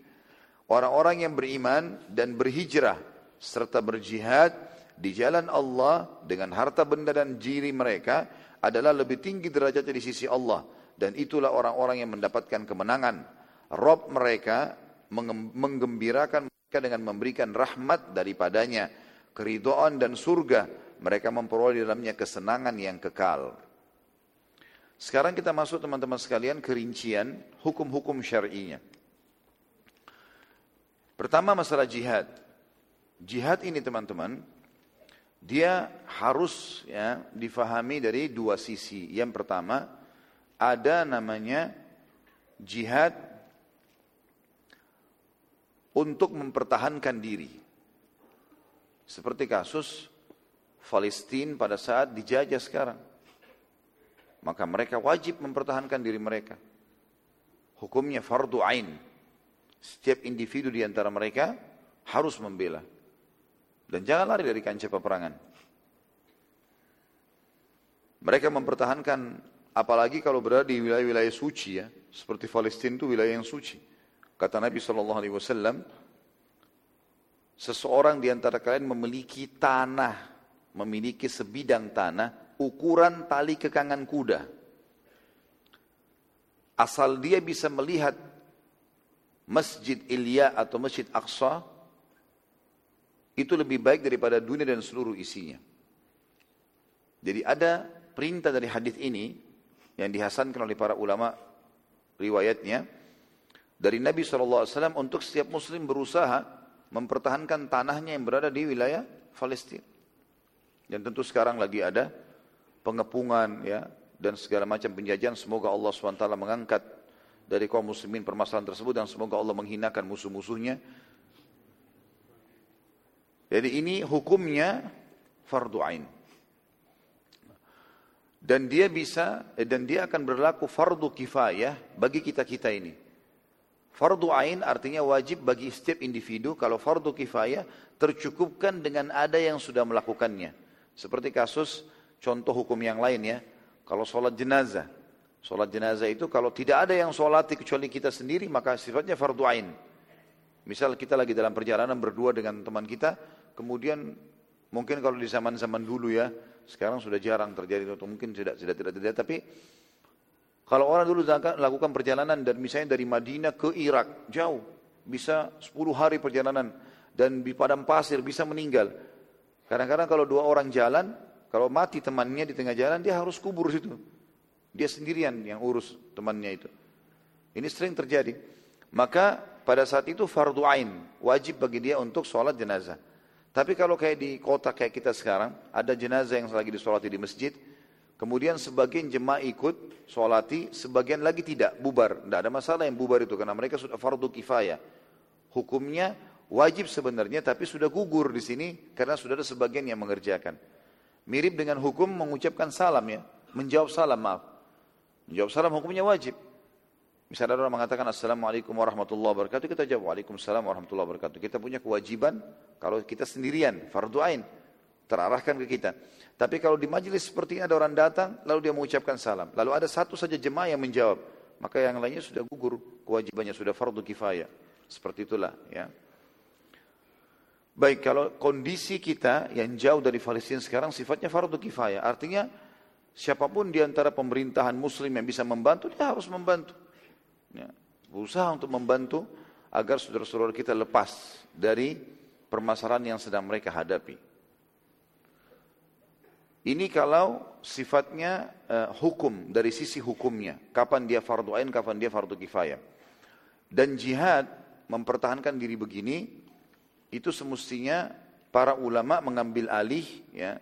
Orang-orang yang beriman dan berhijrah serta berjihad di jalan Allah dengan harta benda dan jiri mereka adalah lebih tinggi derajatnya di sisi Allah dan itulah orang-orang yang mendapatkan kemenangan. Rob mereka menggembirakan mereka dengan memberikan rahmat daripadanya, keridoan dan surga mereka memperoleh di dalamnya kesenangan yang kekal. Sekarang kita masuk teman-teman sekalian kerincian hukum-hukum syar'inya. Pertama masalah jihad. Jihad ini teman-teman, dia harus ya difahami dari dua sisi. Yang pertama, ada namanya jihad untuk mempertahankan diri. Seperti kasus Palestina pada saat dijajah sekarang. Maka mereka wajib mempertahankan diri mereka. Hukumnya fardu ain. Setiap individu di antara mereka harus membela. Dan jangan lari dari kancah peperangan. Mereka mempertahankan apalagi kalau berada di wilayah-wilayah suci ya, seperti Palestina itu wilayah yang suci. Kata Nabi Shallallahu Alaihi Wasallam, seseorang di antara kalian memiliki tanah, memiliki sebidang tanah ukuran tali kekangan kuda. Asal dia bisa melihat Masjid Ilya atau Masjid Aqsa, itu lebih baik daripada dunia dan seluruh isinya. Jadi ada perintah dari hadis ini yang dihasankan oleh para ulama riwayatnya dari Nabi SAW untuk setiap muslim berusaha mempertahankan tanahnya yang berada di wilayah Palestina. Dan tentu sekarang lagi ada pengepungan ya dan segala macam penjajahan. Semoga Allah SWT mengangkat dari kaum muslimin permasalahan tersebut dan semoga Allah menghinakan musuh-musuhnya. Jadi ini hukumnya fardu ain. Dan dia bisa eh, dan dia akan berlaku fardu kifayah bagi kita-kita ini. Fardu ain artinya wajib bagi setiap individu. Kalau fardu kifayah tercukupkan dengan ada yang sudah melakukannya seperti kasus contoh hukum yang lain ya. Kalau sholat jenazah. Sholat jenazah itu kalau tidak ada yang sholat kecuali kita sendiri maka sifatnya fardu ain. Misal kita lagi dalam perjalanan berdua dengan teman kita, kemudian mungkin kalau di zaman-zaman dulu ya, sekarang sudah jarang terjadi atau mungkin tidak tidak tidak tidak tapi kalau orang dulu lakukan perjalanan dan misalnya dari Madinah ke Irak jauh bisa 10 hari perjalanan dan di padang pasir bisa meninggal. Kadang-kadang kalau dua orang jalan, kalau mati temannya di tengah jalan, dia harus kubur situ. Dia sendirian yang urus temannya itu. Ini sering terjadi. Maka pada saat itu fardu ain, wajib bagi dia untuk sholat jenazah. Tapi kalau kayak di kota kayak kita sekarang, ada jenazah yang lagi disolati di masjid, kemudian sebagian jemaah ikut sholati, sebagian lagi tidak, bubar. Tidak ada masalah yang bubar itu, karena mereka sudah fardu kifayah. Hukumnya wajib sebenarnya tapi sudah gugur di sini karena sudah ada sebagian yang mengerjakan. Mirip dengan hukum mengucapkan salam ya, menjawab salam maaf. Menjawab salam hukumnya wajib. Misalnya orang mengatakan Assalamualaikum warahmatullahi wabarakatuh, kita jawab Waalaikumsalam warahmatullahi wabarakatuh. Kita punya kewajiban kalau kita sendirian, fardu ain, terarahkan ke kita. Tapi kalau di majelis seperti ini ada orang datang, lalu dia mengucapkan salam. Lalu ada satu saja jemaah yang menjawab. Maka yang lainnya sudah gugur, kewajibannya sudah fardu kifayah. Seperti itulah ya. Baik, kalau kondisi kita yang jauh dari Palestina sekarang sifatnya fardu kifayah. Artinya siapa pun di antara pemerintahan muslim yang bisa membantu, dia harus membantu. Ya, berusaha untuk membantu agar saudara-saudara kita lepas dari permasalahan yang sedang mereka hadapi. Ini kalau sifatnya uh, hukum dari sisi hukumnya, kapan dia fardu ain, kapan dia fardu kifayah. Dan jihad mempertahankan diri begini itu semestinya para ulama mengambil alih ya.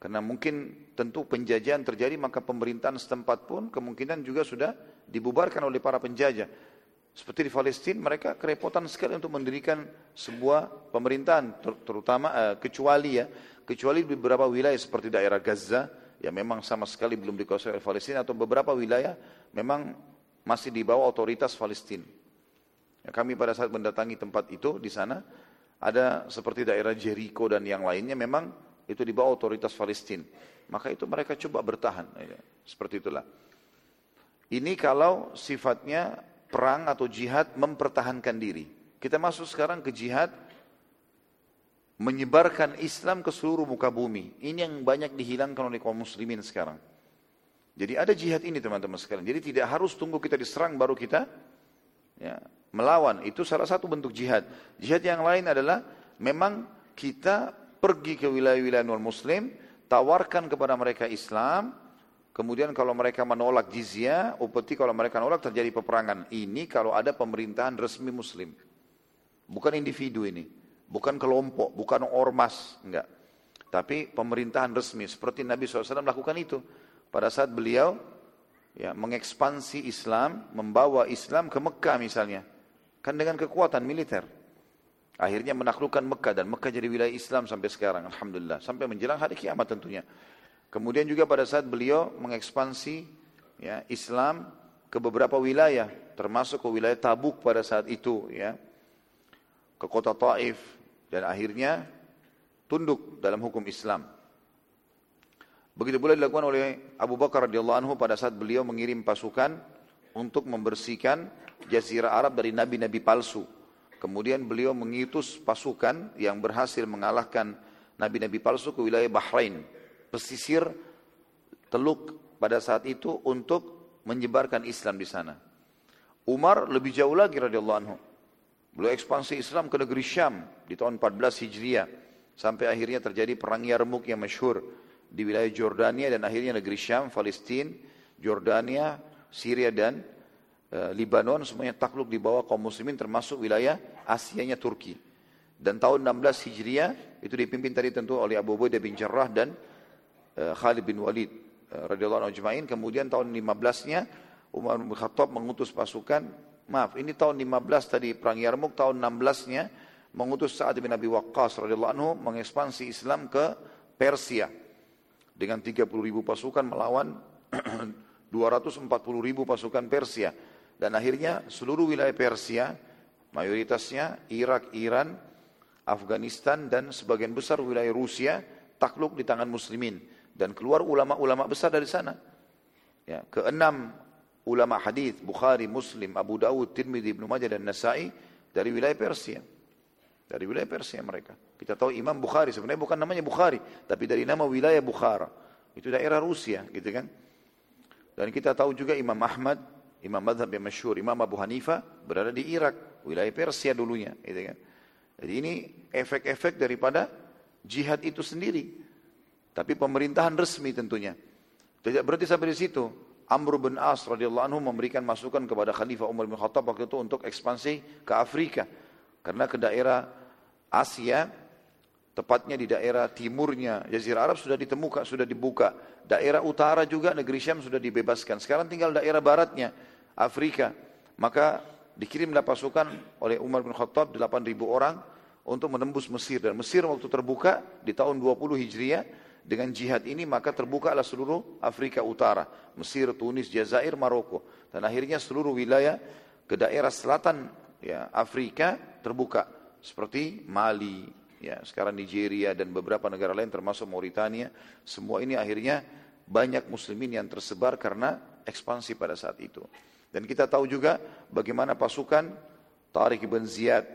Karena mungkin tentu penjajahan terjadi maka pemerintahan setempat pun kemungkinan juga sudah dibubarkan oleh para penjajah. Seperti di Palestina mereka kerepotan sekali untuk mendirikan sebuah pemerintahan ter terutama uh, kecuali ya. Kecuali beberapa wilayah seperti daerah Gaza yang memang sama sekali belum dikuasai oleh Palestina atau beberapa wilayah memang masih di bawah otoritas Palestina. Ya, kami pada saat mendatangi tempat itu di sana ada seperti daerah Jericho dan yang lainnya memang itu di bawah otoritas Palestina. Maka itu mereka coba bertahan. Ya, seperti itulah. Ini kalau sifatnya perang atau jihad mempertahankan diri. Kita masuk sekarang ke jihad menyebarkan Islam ke seluruh muka bumi. Ini yang banyak dihilangkan oleh kaum muslimin sekarang. Jadi ada jihad ini teman-teman sekalian. Jadi tidak harus tunggu kita diserang baru kita ya, melawan itu salah satu bentuk jihad. Jihad yang lain adalah memang kita pergi ke wilayah-wilayah non muslim, tawarkan kepada mereka Islam, kemudian kalau mereka menolak jizya, upeti kalau mereka menolak terjadi peperangan. Ini kalau ada pemerintahan resmi muslim. Bukan individu ini, bukan kelompok, bukan ormas, enggak. Tapi pemerintahan resmi seperti Nabi SAW melakukan itu pada saat beliau ya mengekspansi Islam, membawa Islam ke Mekah misalnya. Kan dengan kekuatan militer. Akhirnya menaklukkan Mekah dan Mekah jadi wilayah Islam sampai sekarang. Alhamdulillah. Sampai menjelang hari kiamat tentunya. Kemudian juga pada saat beliau mengekspansi ya, Islam ke beberapa wilayah. Termasuk ke wilayah Tabuk pada saat itu. ya Ke kota Taif. Dan akhirnya tunduk dalam hukum Islam. Begitu pula dilakukan oleh Abu Bakar radhiyallahu anhu pada saat beliau mengirim pasukan untuk membersihkan jazirah Arab dari nabi-nabi palsu. Kemudian beliau mengitus pasukan yang berhasil mengalahkan nabi-nabi palsu ke wilayah Bahrain, pesisir Teluk pada saat itu untuk menyebarkan Islam di sana. Umar lebih jauh lagi radhiyallahu anhu. Beliau ekspansi Islam ke negeri Syam di tahun 14 Hijriah sampai akhirnya terjadi perang Yarmuk yang masyhur di wilayah Jordania dan akhirnya negeri Syam, Palestina, Jordania, Syria dan Eh, Libanon semuanya takluk di bawah kaum muslimin termasuk wilayah Asianya Turki. Dan tahun 16 Hijriah itu dipimpin tadi tentu oleh Abu Ubaidah bin Jarrah dan uh, Khalid bin Walid uh, radhiyallahu anhu Kemudian tahun 15-nya Umar bin Khattab mengutus pasukan, maaf, ini tahun 15 tadi perang Yarmuk, tahun 16-nya mengutus Sa'ad bin Abi Waqqas radhiyallahu anhu mengekspansi Islam ke Persia dengan 30 ribu pasukan melawan 240 ribu pasukan Persia. Dan akhirnya seluruh wilayah Persia, mayoritasnya Irak, Iran, Afghanistan dan sebagian besar wilayah Rusia takluk di tangan muslimin dan keluar ulama-ulama besar dari sana. Ya, keenam ulama hadis Bukhari, Muslim, Abu Dawud, Tirmidzi, Ibnu Majah dan Nasai dari wilayah Persia. Dari wilayah Persia mereka. Kita tahu Imam Bukhari sebenarnya bukan namanya Bukhari, tapi dari nama wilayah Bukhara. Itu daerah Rusia, gitu kan? Dan kita tahu juga Imam Ahmad Imam madhab yang masyhur, Imam Abu Hanifah berada di Irak, wilayah Persia dulunya. Gitu kan. Jadi ini efek-efek daripada jihad itu sendiri. Tapi pemerintahan resmi tentunya. Tidak berarti sampai di situ. Amr bin As radhiyallahu anhu memberikan masukan kepada Khalifah Umar bin Khattab waktu itu untuk ekspansi ke Afrika. Karena ke daerah Asia, tepatnya di daerah timurnya Jazirah Arab sudah ditemukan, sudah dibuka. Daerah utara juga negeri Syam sudah dibebaskan. Sekarang tinggal daerah baratnya Afrika. Maka dikirimlah pasukan oleh Umar bin Khattab 8.000 orang untuk menembus Mesir. Dan Mesir waktu terbuka di tahun 20 Hijriah dengan jihad ini maka terbukalah seluruh Afrika Utara. Mesir, Tunis, Jazair, Maroko. Dan akhirnya seluruh wilayah ke daerah selatan ya, Afrika terbuka. Seperti Mali, ya, sekarang Nigeria dan beberapa negara lain termasuk Mauritania. Semua ini akhirnya banyak muslimin yang tersebar karena ekspansi pada saat itu. Dan kita tahu juga bagaimana pasukan Tariq ibn Ziyad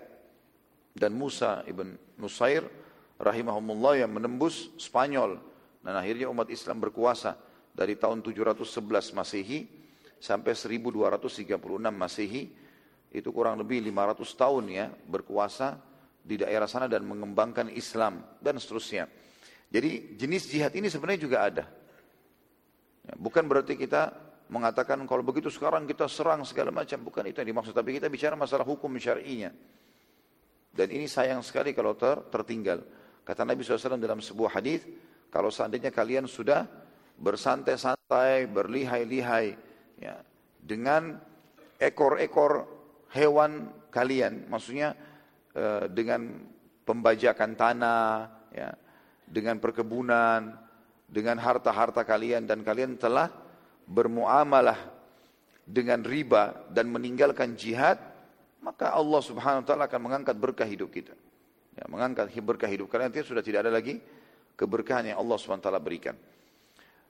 dan Musa ibn Nusair rahimahumullah yang menembus Spanyol. Dan akhirnya umat Islam berkuasa dari tahun 711 Masehi sampai 1236 Masehi. Itu kurang lebih 500 tahun ya berkuasa di daerah sana dan mengembangkan Islam dan seterusnya. Jadi jenis jihad ini sebenarnya juga ada. Ya, bukan berarti kita mengatakan kalau begitu sekarang kita serang segala macam. Bukan itu yang dimaksud. Tapi kita bicara masalah hukum syar'inya. Dan ini sayang sekali kalau ter, tertinggal. Kata Nabi SAW dalam sebuah hadis, kalau seandainya kalian sudah bersantai-santai, berlihai-lihai, ya, dengan ekor-ekor hewan kalian, maksudnya eh, dengan pembajakan tanah, ya, dengan perkebunan, dengan harta-harta kalian, dan kalian telah bermuamalah dengan riba dan meninggalkan jihad, maka Allah Subhanahu wa taala akan mengangkat berkah hidup kita. Ya, mengangkat berkah hidup karena nanti sudah tidak ada lagi keberkahan yang Allah Subhanahu wa taala berikan.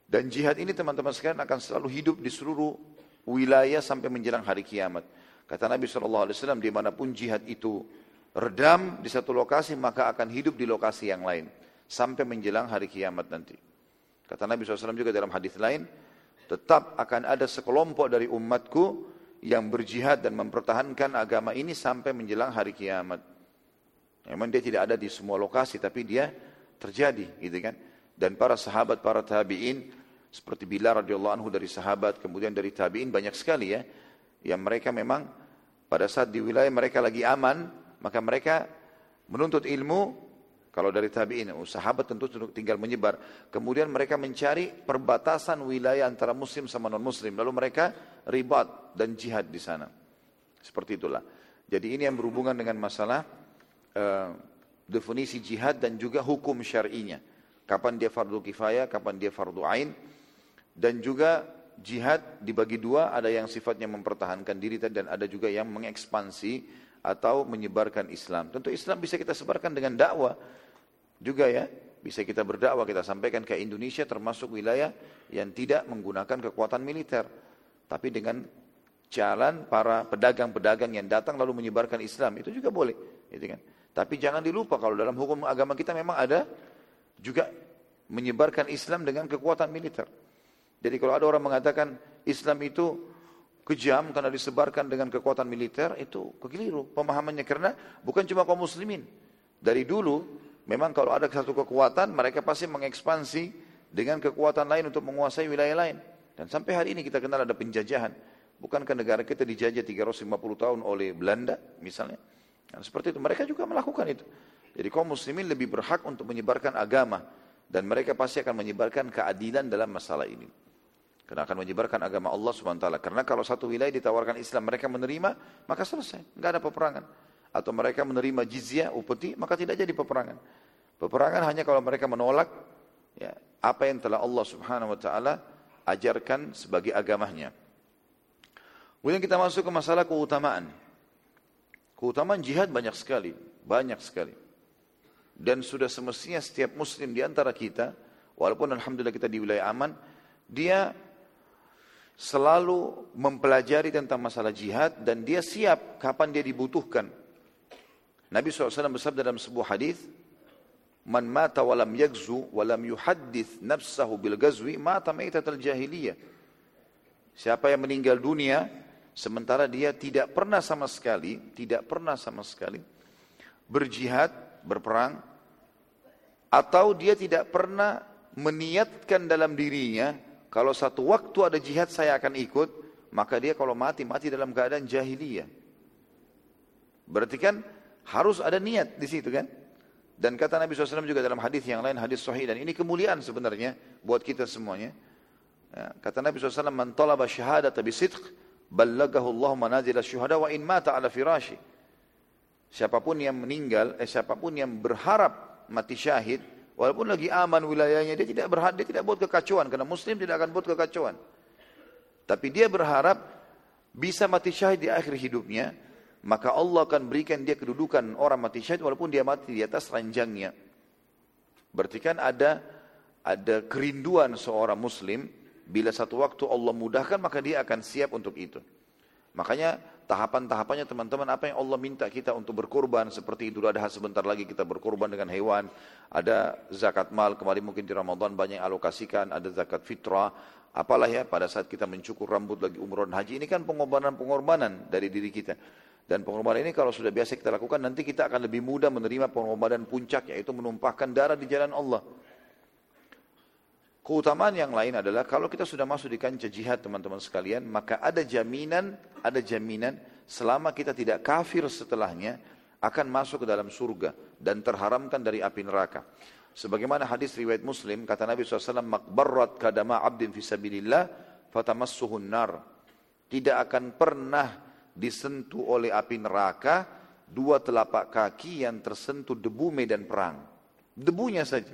Dan jihad ini teman-teman sekalian akan selalu hidup di seluruh wilayah sampai menjelang hari kiamat. Kata Nabi SAW, di mana pun jihad itu redam di satu lokasi, maka akan hidup di lokasi yang lain. Sampai menjelang hari kiamat nanti. Kata Nabi SAW juga dalam hadis lain, tetap akan ada sekelompok dari umatku yang berjihad dan mempertahankan agama ini sampai menjelang hari kiamat. Memang dia tidak ada di semua lokasi, tapi dia terjadi, gitu kan? Dan para sahabat, para tabiin seperti Bilal radhiyallahu anhu dari sahabat, kemudian dari tabiin banyak sekali ya, yang mereka memang pada saat di wilayah mereka lagi aman, maka mereka menuntut ilmu kalau dari tabi'in, oh, sahabat tentu tinggal menyebar. Kemudian mereka mencari perbatasan wilayah antara muslim sama non-muslim. Lalu mereka ribat dan jihad di sana. Seperti itulah. Jadi ini yang berhubungan dengan masalah uh, definisi jihad dan juga hukum syar'inya. Kapan dia fardu kifayah, kapan dia fardu ain. Dan juga jihad dibagi dua, ada yang sifatnya mempertahankan diri dan ada juga yang mengekspansi atau menyebarkan Islam. Tentu Islam bisa kita sebarkan dengan dakwah juga ya. Bisa kita berdakwah kita sampaikan ke Indonesia termasuk wilayah yang tidak menggunakan kekuatan militer. Tapi dengan jalan para pedagang-pedagang yang datang lalu menyebarkan Islam itu juga boleh gitu kan? Tapi jangan dilupa kalau dalam hukum agama kita memang ada juga menyebarkan Islam dengan kekuatan militer jadi kalau ada orang mengatakan Islam itu kejam karena disebarkan dengan kekuatan militer itu kekeliru pemahamannya karena bukan cuma kaum muslimin dari dulu Memang kalau ada satu kekuatan, mereka pasti mengekspansi dengan kekuatan lain untuk menguasai wilayah lain. Dan sampai hari ini kita kenal ada penjajahan. Bukankah negara kita dijajah 350 tahun oleh Belanda misalnya? Nah, seperti itu. Mereka juga melakukan itu. Jadi kaum muslimin lebih berhak untuk menyebarkan agama. Dan mereka pasti akan menyebarkan keadilan dalam masalah ini. Karena akan menyebarkan agama Allah SWT. Karena kalau satu wilayah ditawarkan Islam, mereka menerima, maka selesai. Enggak ada peperangan atau mereka menerima jizyah upeti maka tidak jadi peperangan. Peperangan hanya kalau mereka menolak ya, apa yang telah Allah Subhanahu wa taala ajarkan sebagai agamanya. Kemudian kita masuk ke masalah keutamaan. Keutamaan jihad banyak sekali, banyak sekali. Dan sudah semestinya setiap muslim di antara kita, walaupun alhamdulillah kita di wilayah aman, dia selalu mempelajari tentang masalah jihad dan dia siap kapan dia dibutuhkan Nabi SAW bersabda dalam sebuah hadis, "Man mata walam yagzu walam yuhaddith nafsahu bil gazwi mata maitatal jahiliyah." Siapa yang meninggal dunia sementara dia tidak pernah sama sekali, tidak pernah sama sekali berjihad, berperang, atau dia tidak pernah meniatkan dalam dirinya, kalau satu waktu ada jihad saya akan ikut, maka dia kalau mati, mati dalam keadaan jahiliyah. Berarti kan harus ada niat di situ kan? Dan kata Nabi SAW juga dalam hadis yang lain, hadis sahih dan ini kemuliaan sebenarnya buat kita semuanya. Ya, kata Nabi SAW, "Man talaba syahadata bisidq, ballagahu Allah manazil syuhada wa in mata ala firashi." Siapa pun yang meninggal, eh, siapa pun yang berharap mati syahid, walaupun lagi aman wilayahnya, dia tidak berharap, dia tidak buat kekacauan karena Muslim tidak akan buat kekacauan. Tapi dia berharap bisa mati syahid di akhir hidupnya, maka Allah akan berikan dia kedudukan orang mati syahid walaupun dia mati di atas ranjangnya. Berarti kan ada ada kerinduan seorang muslim bila satu waktu Allah mudahkan maka dia akan siap untuk itu. Makanya tahapan-tahapannya teman-teman apa yang Allah minta kita untuk berkorban seperti Idul Adha sebentar lagi kita berkorban dengan hewan, ada zakat mal kemarin mungkin di Ramadan banyak alokasikan, ada zakat fitrah, apalah ya pada saat kita mencukur rambut lagi umroh dan haji ini kan pengorbanan-pengorbanan dari diri kita. Dan pengorbanan ini kalau sudah biasa kita lakukan, nanti kita akan lebih mudah menerima pengorbanan puncak, yaitu menumpahkan darah di jalan Allah. Keutamaan yang lain adalah kalau kita sudah masuk di kancah jihad teman-teman sekalian, maka ada jaminan, ada jaminan selama kita tidak kafir setelahnya akan masuk ke dalam surga dan terharamkan dari api neraka. Sebagaimana hadis riwayat Muslim kata Nabi SAW, "Makbarat kadama abdin fisabilillah fatamassuhun nar." Tidak akan pernah disentuh oleh api neraka dua telapak kaki yang tersentuh debu medan perang. Debunya saja.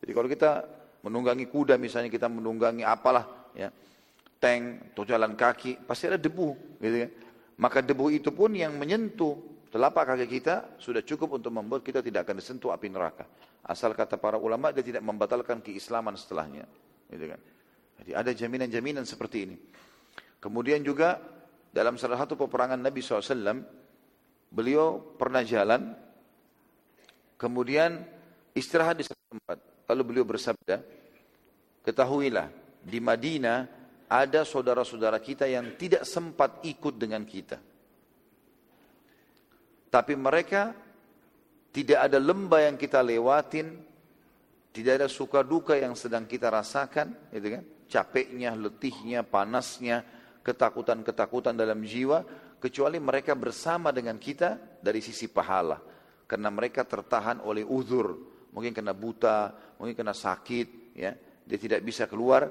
Jadi kalau kita menunggangi kuda misalnya kita menunggangi apalah ya tank atau jalan kaki pasti ada debu gitu ya. Maka debu itu pun yang menyentuh telapak kaki kita sudah cukup untuk membuat kita tidak akan disentuh api neraka. Asal kata para ulama dia tidak membatalkan keislaman setelahnya. Gitu kan. Jadi ada jaminan-jaminan seperti ini. Kemudian juga dalam salah satu peperangan Nabi SAW, beliau pernah jalan, kemudian istirahat di satu tempat. Lalu beliau bersabda, ketahuilah di Madinah ada saudara-saudara kita yang tidak sempat ikut dengan kita. Tapi mereka tidak ada lembah yang kita lewatin, tidak ada suka duka yang sedang kita rasakan, gitu kan? Capeknya, letihnya, panasnya, ketakutan-ketakutan dalam jiwa kecuali mereka bersama dengan kita dari sisi pahala karena mereka tertahan oleh uzur mungkin kena buta mungkin kena sakit ya. Dia tidak bisa keluar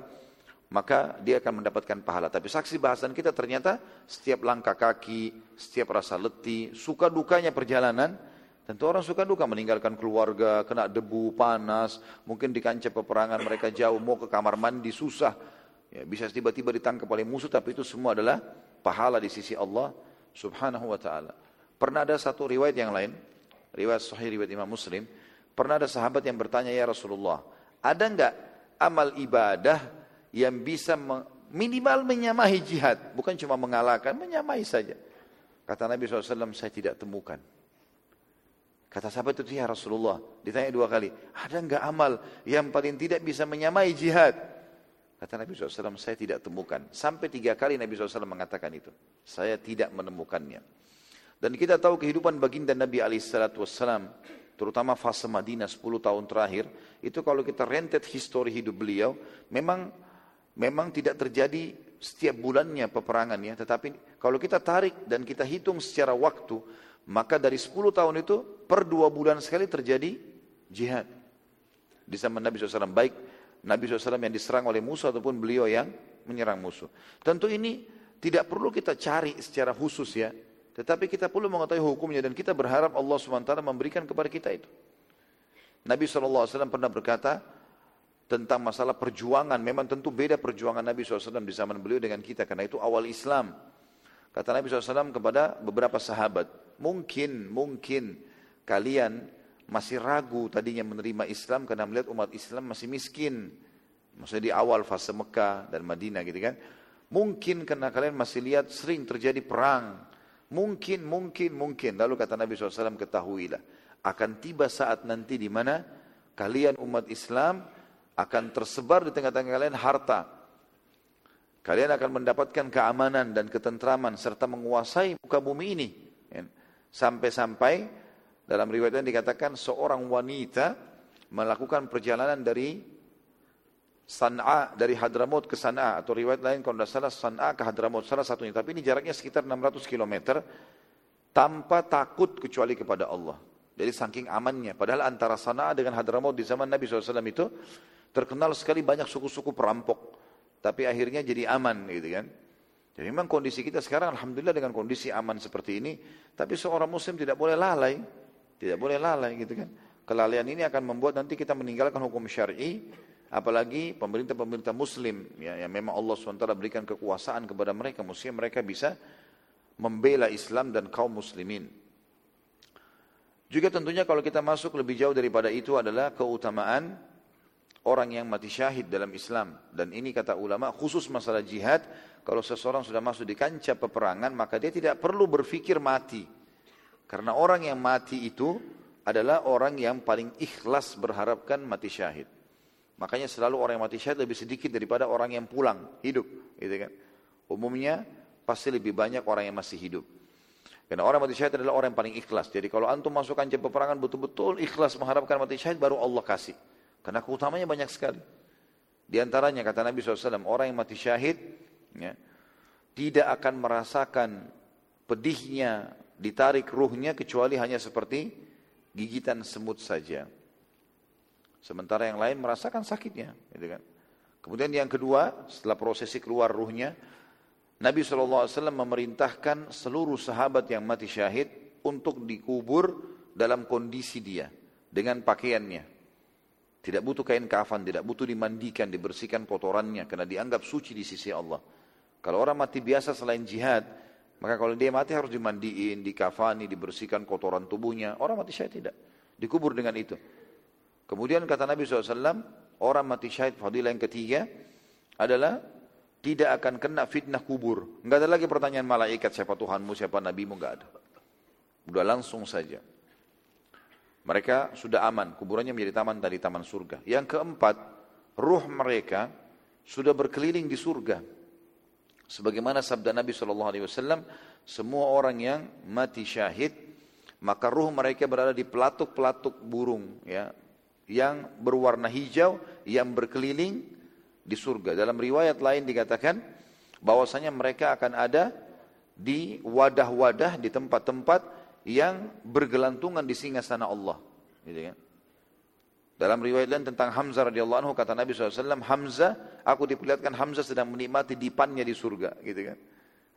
maka dia akan mendapatkan pahala. Tapi saksi bahasan kita ternyata setiap langkah kaki setiap rasa letih suka dukanya perjalanan Tentu orang suka duka. Meninggalkan keluarga, kena debu, panas, mungkin di kancah peperangan mereka jauh, mau ke kamar mandi susah, Ya, bisa tiba-tiba ditangkap oleh musuh tapi itu semua adalah pahala di sisi Allah Subhanahu wa taala. Pernah ada satu riwayat yang lain, riwayat sahih riwayat Imam Muslim, pernah ada sahabat yang bertanya ya Rasulullah, ada enggak amal ibadah yang bisa minimal menyamai jihad, bukan cuma mengalahkan, menyamai saja. Kata Nabi SAW, saya tidak temukan. Kata sahabat itu, ya Rasulullah, ditanya dua kali, ada enggak amal yang paling tidak bisa menyamai jihad? Kata Nabi SAW, saya tidak temukan. Sampai tiga kali Nabi SAW mengatakan itu. Saya tidak menemukannya. Dan kita tahu kehidupan baginda Nabi SAW, terutama fase Madinah 10 tahun terakhir, itu kalau kita rentet histori hidup beliau, memang memang tidak terjadi setiap bulannya peperangan ya. Tetapi kalau kita tarik dan kita hitung secara waktu, maka dari 10 tahun itu per dua bulan sekali terjadi jihad. Di zaman Nabi SAW baik Nabi SAW yang diserang oleh musuh ataupun beliau yang menyerang musuh. Tentu ini tidak perlu kita cari secara khusus ya. Tetapi kita perlu mengetahui hukumnya dan kita berharap Allah SWT memberikan kepada kita itu. Nabi SAW pernah berkata tentang masalah perjuangan. Memang tentu beda perjuangan Nabi SAW di zaman beliau dengan kita. Karena itu awal Islam. Kata Nabi SAW kepada beberapa sahabat. Mungkin, mungkin kalian masih ragu tadinya menerima Islam karena melihat umat Islam masih miskin. Maksudnya di awal fase Mekah dan Madinah gitu kan. Mungkin karena kalian masih lihat sering terjadi perang. Mungkin, mungkin, mungkin. Lalu kata Nabi SAW ketahuilah. Akan tiba saat nanti di mana kalian umat Islam akan tersebar di tengah-tengah kalian harta. Kalian akan mendapatkan keamanan dan ketentraman serta menguasai muka bumi ini. Sampai-sampai dalam riwayat yang dikatakan seorang wanita melakukan perjalanan dari San'a dari Hadramaut ke San'a atau riwayat lain kalau tidak salah San'a ke Hadramaut salah satunya. Tapi ini jaraknya sekitar 600 km tanpa takut kecuali kepada Allah. Jadi saking amannya. Padahal antara San'a dengan Hadramaut di zaman Nabi SAW itu terkenal sekali banyak suku-suku perampok. Tapi akhirnya jadi aman gitu kan. Jadi memang kondisi kita sekarang Alhamdulillah dengan kondisi aman seperti ini tapi seorang muslim tidak boleh lalai. Tidak boleh lalai gitu kan. Kelalaian ini akan membuat nanti kita meninggalkan hukum syar'i apalagi pemerintah-pemerintah muslim ya, yang memang Allah SWT berikan kekuasaan kepada mereka mestinya mereka bisa membela Islam dan kaum muslimin. Juga tentunya kalau kita masuk lebih jauh daripada itu adalah keutamaan orang yang mati syahid dalam Islam. Dan ini kata ulama khusus masalah jihad kalau seseorang sudah masuk di kancah peperangan maka dia tidak perlu berpikir mati. Karena orang yang mati itu adalah orang yang paling ikhlas berharapkan mati syahid. Makanya selalu orang yang mati syahid lebih sedikit daripada orang yang pulang hidup, gitu kan. Umumnya pasti lebih banyak orang yang masih hidup. Karena orang mati syahid adalah orang yang paling ikhlas. Jadi kalau antum masuk kancah peperangan betul-betul ikhlas mengharapkan mati syahid baru Allah kasih. Karena keutamanya banyak sekali. Di antaranya kata Nabi SAW, orang yang mati syahid ya, tidak akan merasakan pedihnya ditarik ruhnya kecuali hanya seperti gigitan semut saja. Sementara yang lain merasakan sakitnya. Gitu kan. Kemudian yang kedua, setelah prosesi keluar ruhnya, Nabi SAW memerintahkan seluruh sahabat yang mati syahid untuk dikubur dalam kondisi dia dengan pakaiannya. Tidak butuh kain kafan, tidak butuh dimandikan, dibersihkan kotorannya karena dianggap suci di sisi Allah. Kalau orang mati biasa selain jihad, maka kalau dia mati harus dimandiin, dikafani, dibersihkan kotoran tubuhnya. Orang mati syahid tidak. Dikubur dengan itu. Kemudian kata Nabi SAW, orang mati syahid fadilah yang ketiga adalah tidak akan kena fitnah kubur. Enggak ada lagi pertanyaan malaikat siapa Tuhanmu, siapa Nabimu, enggak ada. Udah langsung saja. Mereka sudah aman, kuburannya menjadi taman dari taman surga. Yang keempat, ruh mereka sudah berkeliling di surga. Sebagaimana sabda Nabi SAW, semua orang yang mati syahid, maka ruh mereka berada di pelatuk-pelatuk burung ya, yang berwarna hijau yang berkeliling di surga. Dalam riwayat lain dikatakan bahwasanya mereka akan ada di wadah-wadah di tempat-tempat yang bergelantungan di singgasana Allah. Gitu kan? Dalam riwayat lain tentang Hamzah radhiyallahu anhu kata Nabi SAW, Hamzah, aku diperlihatkan Hamzah sedang menikmati dipannya di surga, gitu kan?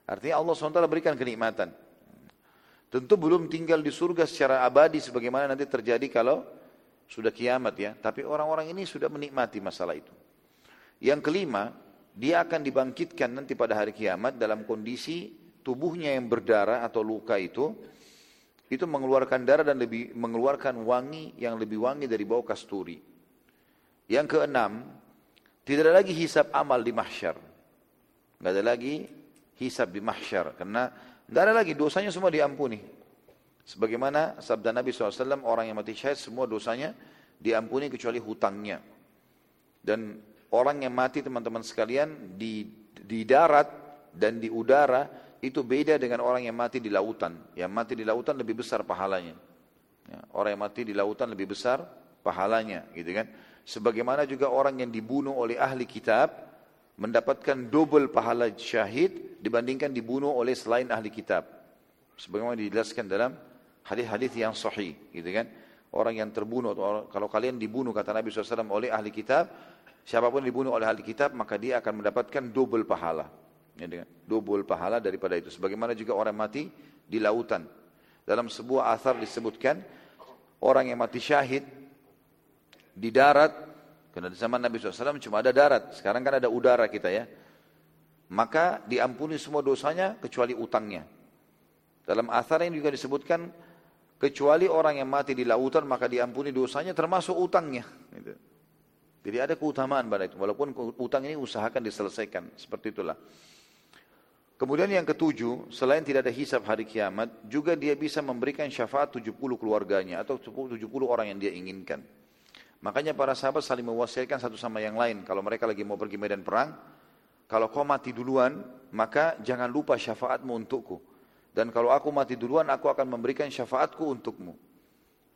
Artinya Allah SWT berikan kenikmatan. Tentu belum tinggal di surga secara abadi sebagaimana nanti terjadi kalau sudah kiamat ya. Tapi orang-orang ini sudah menikmati masalah itu. Yang kelima, dia akan dibangkitkan nanti pada hari kiamat dalam kondisi tubuhnya yang berdarah atau luka itu itu mengeluarkan darah dan lebih mengeluarkan wangi yang lebih wangi dari bau kasturi. Yang keenam, tidak ada lagi hisab amal di mahsyar. Tidak ada lagi hisab di mahsyar. Karena tidak ada lagi, dosanya semua diampuni. Sebagaimana sabda Nabi SAW, orang yang mati syahid semua dosanya diampuni kecuali hutangnya. Dan orang yang mati teman-teman sekalian di, di darat dan di udara itu beda dengan orang yang mati di lautan. Yang mati di lautan lebih besar pahalanya. Ya, orang yang mati di lautan lebih besar pahalanya, gitu kan? Sebagaimana juga orang yang dibunuh oleh ahli kitab mendapatkan double pahala syahid dibandingkan dibunuh oleh selain ahli kitab. Sebagaimana dijelaskan dalam hadis-hadis yang sahih, gitu kan? Orang yang terbunuh, kalau kalian dibunuh kata Nabi SAW oleh ahli kitab, siapa pun dibunuh oleh ahli kitab maka dia akan mendapatkan double pahala. Ya, dengan double pahala daripada itu. Sebagaimana juga orang mati di lautan. Dalam sebuah asar disebutkan orang yang mati syahid di darat, karena di zaman Nabi SAW cuma ada darat, sekarang kan ada udara kita ya. Maka diampuni semua dosanya kecuali utangnya. Dalam asar ini juga disebutkan kecuali orang yang mati di lautan maka diampuni dosanya termasuk utangnya. Gitu. Jadi ada keutamaan pada itu. Walaupun utang ini usahakan diselesaikan. Seperti itulah. Kemudian yang ketujuh, selain tidak ada hisab hari kiamat, juga dia bisa memberikan syafaat 70 keluarganya atau 70 orang yang dia inginkan. Makanya para sahabat saling mewasiatkan satu sama yang lain. Kalau mereka lagi mau pergi medan perang, kalau kau mati duluan, maka jangan lupa syafaatmu untukku. Dan kalau aku mati duluan, aku akan memberikan syafaatku untukmu.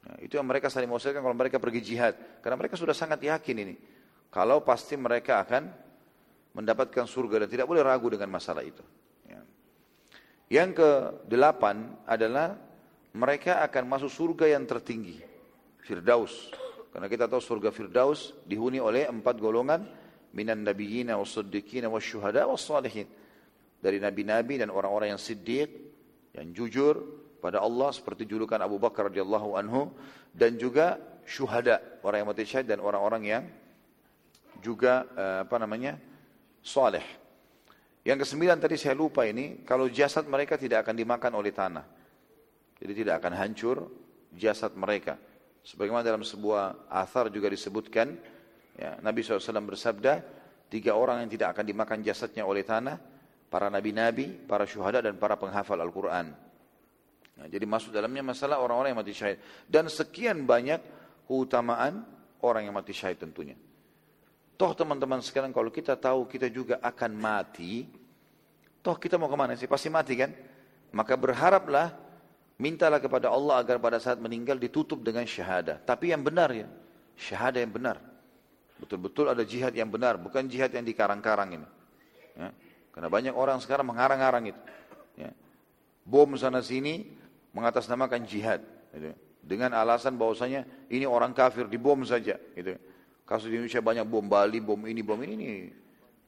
Ya, itu yang mereka saling mewasiatkan kalau mereka pergi jihad. Karena mereka sudah sangat yakin ini. Kalau pasti mereka akan mendapatkan surga dan tidak boleh ragu dengan masalah itu. Ya. Yang ke delapan adalah mereka akan masuk surga yang tertinggi. Firdaus. Karena kita tahu surga Firdaus dihuni oleh empat golongan minan nabiyina was-siddiqina wasyuhada was-salihin. Dari nabi-nabi dan orang-orang yang siddiq, yang jujur pada Allah seperti julukan Abu Bakar radhiyallahu anhu dan juga syuhada, orang yang mati syahid dan orang-orang yang juga eh, apa namanya? saleh. Yang kesembilan tadi saya lupa ini, kalau jasad mereka tidak akan dimakan oleh tanah. Jadi tidak akan hancur jasad mereka. Sebagaimana dalam sebuah athar juga disebutkan, ya, Nabi SAW bersabda, tiga orang yang tidak akan dimakan jasadnya oleh tanah, para nabi-nabi, para syuhada dan para penghafal Al-Quran. Nah, jadi masuk dalamnya masalah orang-orang yang mati syahid. Dan sekian banyak keutamaan orang yang mati syahid tentunya. Toh teman-teman sekarang kalau kita tahu kita juga akan mati, toh kita mau ke mana sih? Pasti mati kan? Maka berharaplah Mintalah kepada Allah agar pada saat meninggal ditutup dengan syahadah. Tapi yang benar ya, syahadah yang benar. Betul-betul ada jihad yang benar, bukan jihad yang dikarang-karang ini. Ya. Karena banyak orang sekarang mengarang-arang itu. Ya. Bom sana sini mengatasnamakan jihad. Gitu. Dengan alasan bahwasanya ini orang kafir di bom saja. Gitu. Kasus di Indonesia banyak bom Bali, bom ini, bom ini, ini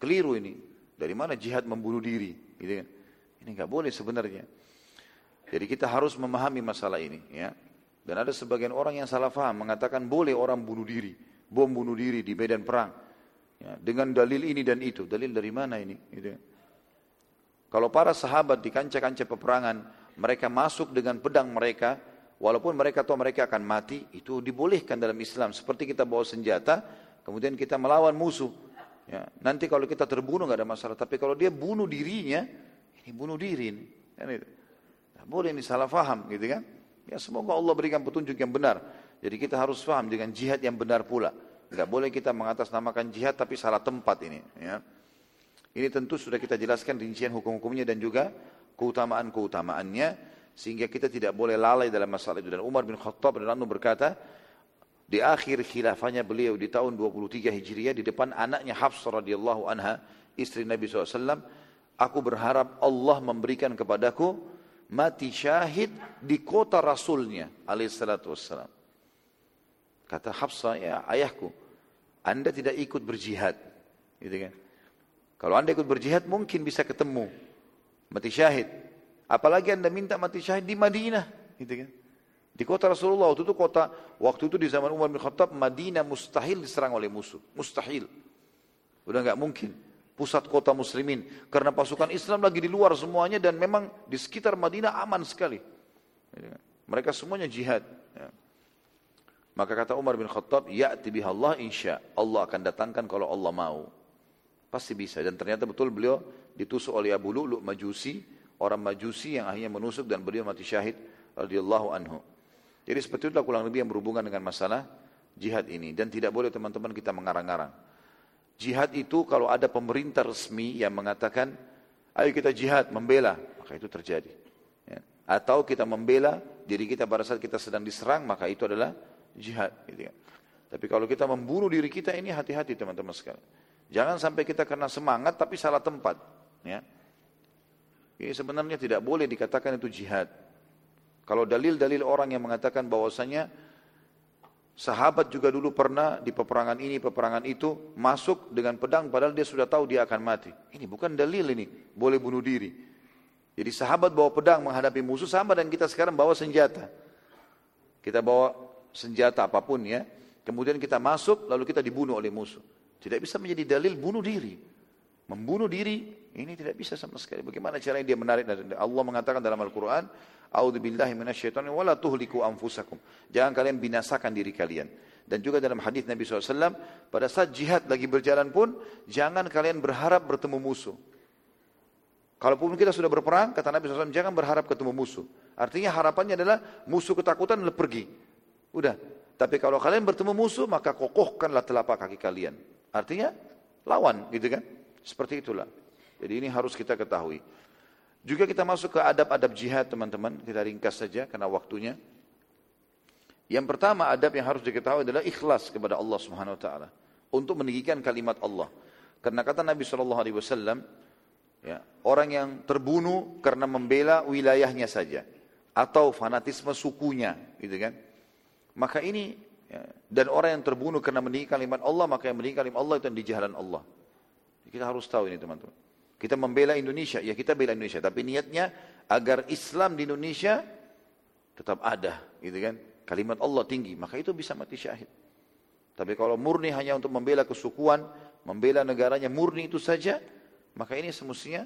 keliru ini. Dari mana jihad membunuh diri? Gitu kan. Ini nggak boleh sebenarnya. Jadi kita harus memahami masalah ini. Ya. Dan ada sebagian orang yang salah faham mengatakan boleh orang bunuh diri, bom bunuh diri di medan perang. Ya, dengan dalil ini dan itu. Dalil dari mana ini? Gitu. Kalau para sahabat di kancah-kancah peperangan, mereka masuk dengan pedang mereka, walaupun mereka tahu mereka akan mati, itu dibolehkan dalam Islam. Seperti kita bawa senjata, kemudian kita melawan musuh. Ya, nanti kalau kita terbunuh nggak ada masalah, tapi kalau dia bunuh dirinya, ini bunuh diri ini. Kan itu. Boleh ini salah faham gitu kan. Ya semoga Allah berikan petunjuk yang benar. Jadi kita harus faham dengan jihad yang benar pula. Tidak boleh kita mengatasnamakan jihad tapi salah tempat ini. Ya. Ini tentu sudah kita jelaskan rincian hukum-hukumnya dan juga keutamaan-keutamaannya. Sehingga kita tidak boleh lalai dalam masalah itu. Dan Umar bin Khattab dan berkata, di akhir khilafahnya beliau di tahun 23 Hijriah di depan anaknya Hafsah radhiyallahu anha, istri Nabi SAW, aku berharap Allah memberikan kepadaku mati syahid di kota rasulnya alaihissalatu wassalam. Kata Hafsah, ya ayahku, anda tidak ikut berjihad. Gitu kan? Kalau anda ikut berjihad mungkin bisa ketemu mati syahid. Apalagi anda minta mati syahid di Madinah. Gitu kan? Di kota Rasulullah waktu itu kota waktu itu di zaman Umar bin Khattab Madinah mustahil diserang oleh musuh, mustahil. Udah nggak mungkin pusat kota muslimin. Karena pasukan Islam lagi di luar semuanya dan memang di sekitar Madinah aman sekali. Ya. Mereka semuanya jihad. Ya. Maka kata Umar bin Khattab, Ya'ti biha Allah insya. Allah akan datangkan kalau Allah mau. Pasti bisa. Dan ternyata betul beliau ditusuk oleh Abu Lu'lu' Majusi, orang Majusi yang akhirnya menusuk dan beliau mati syahid radhiyallahu anhu. Jadi seperti itulah kurang lebih yang berhubungan dengan masalah jihad ini. Dan tidak boleh teman-teman kita mengarang-arang. Jihad itu kalau ada pemerintah resmi yang mengatakan, ayo kita jihad, membela, maka itu terjadi. Ya. Atau kita membela diri kita pada saat kita sedang diserang, maka itu adalah jihad. Gitu ya. Tapi kalau kita membunuh diri kita ini hati-hati teman-teman sekalian. Jangan sampai kita karena semangat tapi salah tempat. Ya. Ini sebenarnya tidak boleh dikatakan itu jihad. Kalau dalil-dalil orang yang mengatakan bahwasanya Sahabat juga dulu pernah di peperangan ini, peperangan itu, masuk dengan pedang padahal dia sudah tahu dia akan mati. Ini bukan dalil ini, boleh bunuh diri. Jadi sahabat bawa pedang menghadapi musuh sama dan kita sekarang bawa senjata. Kita bawa senjata apa pun ya, kemudian kita masuk lalu kita dibunuh oleh musuh. Tidak bisa menjadi dalil bunuh diri. Membunuh diri ini tidak bisa sama sekali. Bagaimana caranya dia menarik Allah mengatakan dalam Al-Quran, A'udzubillahi minasyaitonir wala tuhliku anfusakum. Jangan kalian binasakan diri kalian. Dan juga dalam hadis Nabi SAW, pada saat jihad lagi berjalan pun, jangan kalian berharap bertemu musuh. Kalaupun kita sudah berperang, kata Nabi SAW, jangan berharap ketemu musuh. Artinya harapannya adalah musuh ketakutan pergi. Udah. Tapi kalau kalian bertemu musuh, maka kokohkanlah telapak kaki kalian. Artinya lawan, gitu kan? Seperti itulah. Jadi ini harus kita ketahui. Juga kita masuk ke adab-adab jihad teman-teman, kita ringkas saja karena waktunya. Yang pertama adab yang harus diketahui adalah ikhlas kepada Allah Subhanahu wa taala untuk meninggikan kalimat Allah. Karena kata Nabi Shallallahu alaihi wasallam, ya, orang yang terbunuh karena membela wilayahnya saja atau fanatisme sukunya, gitu kan? Maka ini ya, dan orang yang terbunuh karena meninggikan kalimat Allah, maka yang meninggikan kalimat Allah itu di jalan Allah. Kita harus tahu ini teman-teman. Kita membela Indonesia, ya kita bela Indonesia, tapi niatnya agar Islam di Indonesia tetap ada, gitu kan? Kalimat Allah tinggi, maka itu bisa mati syahid. Tapi kalau murni hanya untuk membela kesukuan, membela negaranya murni itu saja, maka ini semestinya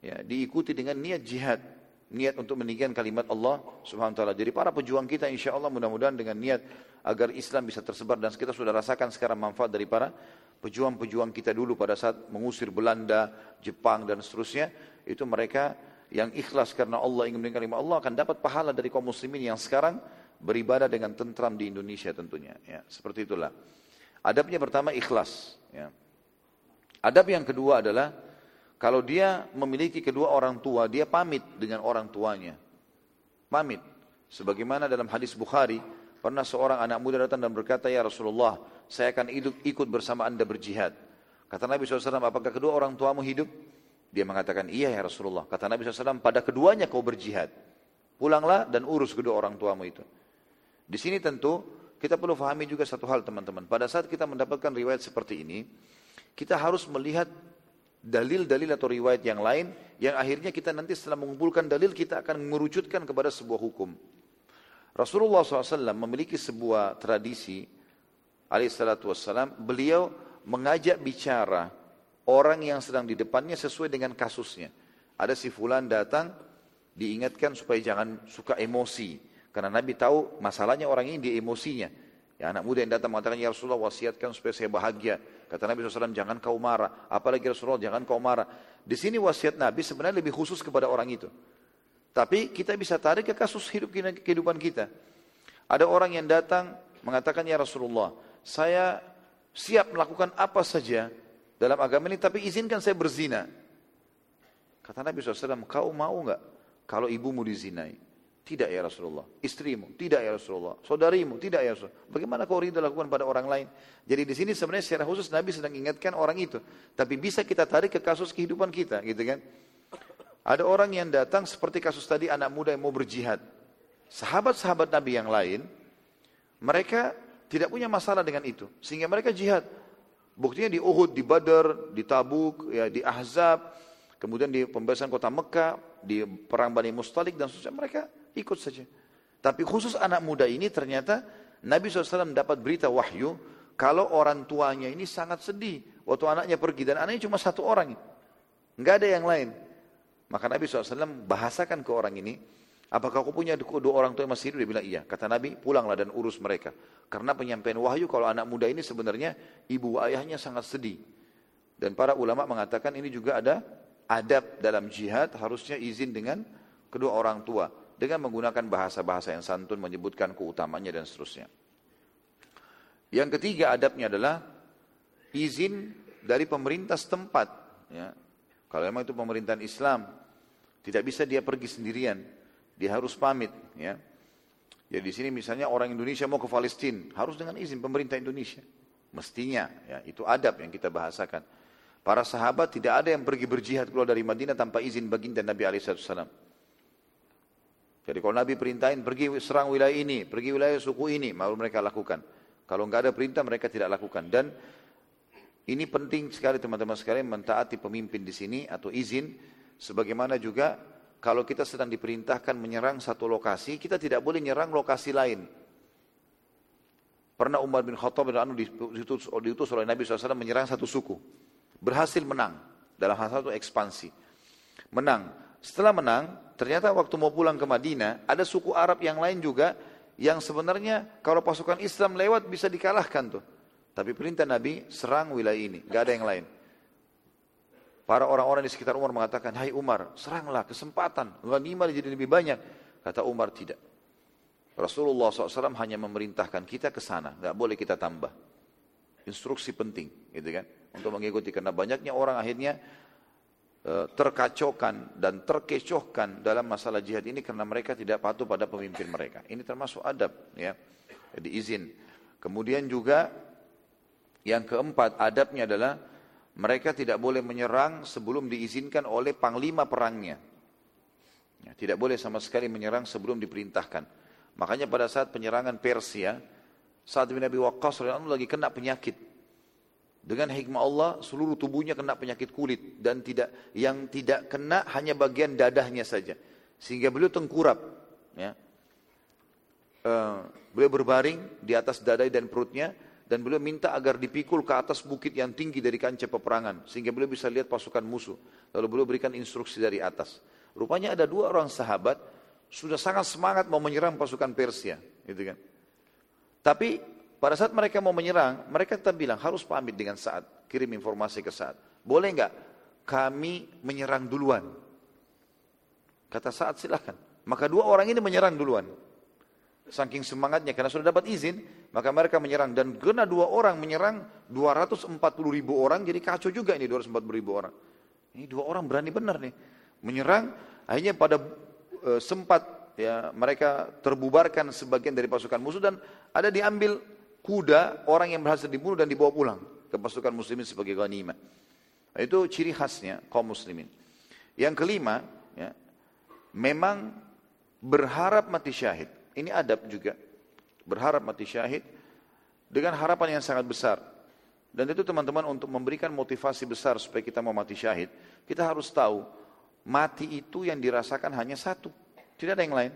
ya, diikuti dengan niat jihad, niat untuk meninggikan kalimat Allah Subhanahu wa taala. Jadi para pejuang kita insya Allah mudah-mudahan dengan niat agar Islam bisa tersebar dan kita sudah rasakan sekarang manfaat dari para pejuang-pejuang kita dulu pada saat mengusir Belanda, Jepang dan seterusnya, itu mereka yang ikhlas karena Allah ingin meninggikan kalimat Allah akan dapat pahala dari kaum muslimin yang sekarang beribadah dengan tentram di Indonesia tentunya. Ya, seperti itulah. Adabnya pertama ikhlas. Ya. Adab yang kedua adalah kalau dia memiliki kedua orang tua, dia pamit dengan orang tuanya. Pamit. Sebagaimana dalam hadis Bukhari, pernah seorang anak muda datang dan berkata, Ya Rasulullah, saya akan ikut bersama anda berjihad. Kata Nabi SAW, apakah kedua orang tuamu hidup? Dia mengatakan, iya ya Rasulullah. Kata Nabi SAW, pada keduanya kau berjihad. Pulanglah dan urus kedua orang tuamu itu. Di sini tentu kita perlu fahami juga satu hal teman-teman. Pada saat kita mendapatkan riwayat seperti ini, kita harus melihat dalil-dalil atau riwayat yang lain yang akhirnya kita nanti setelah mengumpulkan dalil kita akan merucutkan kepada sebuah hukum. Rasulullah SAW memiliki sebuah tradisi alaihissalatu wassalam, beliau mengajak bicara orang yang sedang di depannya sesuai dengan kasusnya. Ada si fulan datang, diingatkan supaya jangan suka emosi. Karena Nabi tahu masalahnya orang ini di emosinya. Ya, anak muda yang datang mengatakan, Ya Rasulullah wasiatkan supaya saya bahagia. Kata Nabi SAW, jangan kau marah. Apalagi Rasulullah, jangan kau marah. Di sini wasiat Nabi sebenarnya lebih khusus kepada orang itu. Tapi kita bisa tarik ke kasus hidup kehidupan kita. Ada orang yang datang mengatakan, Ya Rasulullah, saya siap melakukan apa saja dalam agama ini, tapi izinkan saya berzina. Kata Nabi SAW, kau mau nggak kalau ibumu dizinai? Tidak ya Rasulullah. Istrimu, tidak ya Rasulullah. Saudarimu, tidak ya Rasulullah. Bagaimana kau rindu lakukan pada orang lain? Jadi di sini sebenarnya secara khusus Nabi sedang ingatkan orang itu. Tapi bisa kita tarik ke kasus kehidupan kita, gitu kan? Ada orang yang datang seperti kasus tadi anak muda yang mau berjihad. Sahabat-sahabat Nabi yang lain, mereka tidak punya masalah dengan itu. Sehingga mereka jihad. Buktinya di Uhud, di Badar, di Tabuk, ya, di Ahzab, kemudian di pembebasan kota Mekah, di perang Bani Mustalik dan sebagainya mereka ikut saja. Tapi khusus anak muda ini ternyata Nabi SAW dapat berita wahyu kalau orang tuanya ini sangat sedih waktu anaknya pergi dan anaknya cuma satu orang, nggak ada yang lain. Maka Nabi SAW bahasakan ke orang ini, apakah kau punya dua orang tua yang masih hidup? Dia bilang iya. Kata Nabi, pulanglah dan urus mereka. Karena penyampaian wahyu kalau anak muda ini sebenarnya ibu ayahnya sangat sedih. Dan para ulama mengatakan ini juga ada adab dalam jihad harusnya izin dengan kedua orang tua dengan menggunakan bahasa-bahasa yang santun menyebutkan keutamanya dan seterusnya. Yang ketiga adabnya adalah izin dari pemerintah setempat. Ya. Kalau memang itu pemerintahan Islam, tidak bisa dia pergi sendirian, dia harus pamit. Ya. Ya di sini misalnya orang Indonesia mau ke Palestina, harus dengan izin pemerintah Indonesia. Mestinya, ya itu adab yang kita bahasakan. Para sahabat tidak ada yang pergi berjihad keluar dari Madinah tanpa izin baginda Nabi Alaihissalam. Jadi kalau Nabi perintahin pergi serang wilayah ini, pergi wilayah suku ini, mau mereka lakukan. Kalau nggak ada perintah mereka tidak lakukan. Dan ini penting sekali teman-teman sekalian mentaati pemimpin di sini atau izin. Sebagaimana juga kalau kita sedang diperintahkan menyerang satu lokasi, kita tidak boleh menyerang lokasi lain. Pernah Umar bin Khattab bin Anu diutus, diutus oleh Nabi SAW menyerang satu suku. Berhasil menang dalam hal satu ekspansi. Menang. Setelah menang, Ternyata waktu mau pulang ke Madinah, ada suku Arab yang lain juga yang sebenarnya kalau pasukan Islam lewat bisa dikalahkan tuh. Tapi perintah Nabi serang wilayah ini, gak ada yang lain. Para orang-orang di sekitar Umar mengatakan, Hai Umar, seranglah kesempatan, ghanimah jadi lebih banyak. Kata Umar, tidak. Rasulullah SAW hanya memerintahkan kita ke sana, gak boleh kita tambah. Instruksi penting, gitu kan, untuk mengikuti karena banyaknya orang akhirnya terkacaukan dan terkecohkan dalam masalah jihad ini karena mereka tidak patuh pada pemimpin mereka. Ini termasuk adab ya. jadi izin. Kemudian juga yang keempat adabnya adalah mereka tidak boleh menyerang sebelum diizinkan oleh panglima perangnya. Ya, tidak boleh sama sekali menyerang sebelum diperintahkan. Makanya pada saat penyerangan Persia, saat bin Abi Waqqas lagi kena penyakit. Dengan hikmah Allah seluruh tubuhnya kena penyakit kulit dan tidak yang tidak kena hanya bagian dadahnya saja. Sehingga beliau tengkurap. Ya. Uh, beliau berbaring di atas dadai dan perutnya dan beliau minta agar dipikul ke atas bukit yang tinggi dari kancah peperangan sehingga beliau bisa lihat pasukan musuh. Lalu beliau berikan instruksi dari atas. Rupanya ada dua orang sahabat sudah sangat semangat mau menyerang pasukan Persia, gitu kan. Tapi pada saat mereka mau menyerang, mereka tetap bilang harus pamit dengan saat, kirim informasi ke saat. Boleh nggak kami menyerang duluan? Kata saat silahkan. Maka dua orang ini menyerang duluan. Saking semangatnya karena sudah dapat izin, maka mereka menyerang dan kena dua orang menyerang 240 ribu orang, jadi kacau juga ini 240 ribu orang. Ini dua orang berani benar nih menyerang. Akhirnya pada e, sempat ya mereka terbubarkan sebagian dari pasukan musuh dan ada diambil kuda orang yang berhasil dibunuh dan dibawa pulang ke pasukan muslimin sebagai ghanimah. Itu ciri khasnya kaum muslimin. Yang kelima, ya, memang berharap mati syahid. Ini adab juga. Berharap mati syahid dengan harapan yang sangat besar. Dan itu teman-teman untuk memberikan motivasi besar supaya kita mau mati syahid, kita harus tahu mati itu yang dirasakan hanya satu, tidak ada yang lain.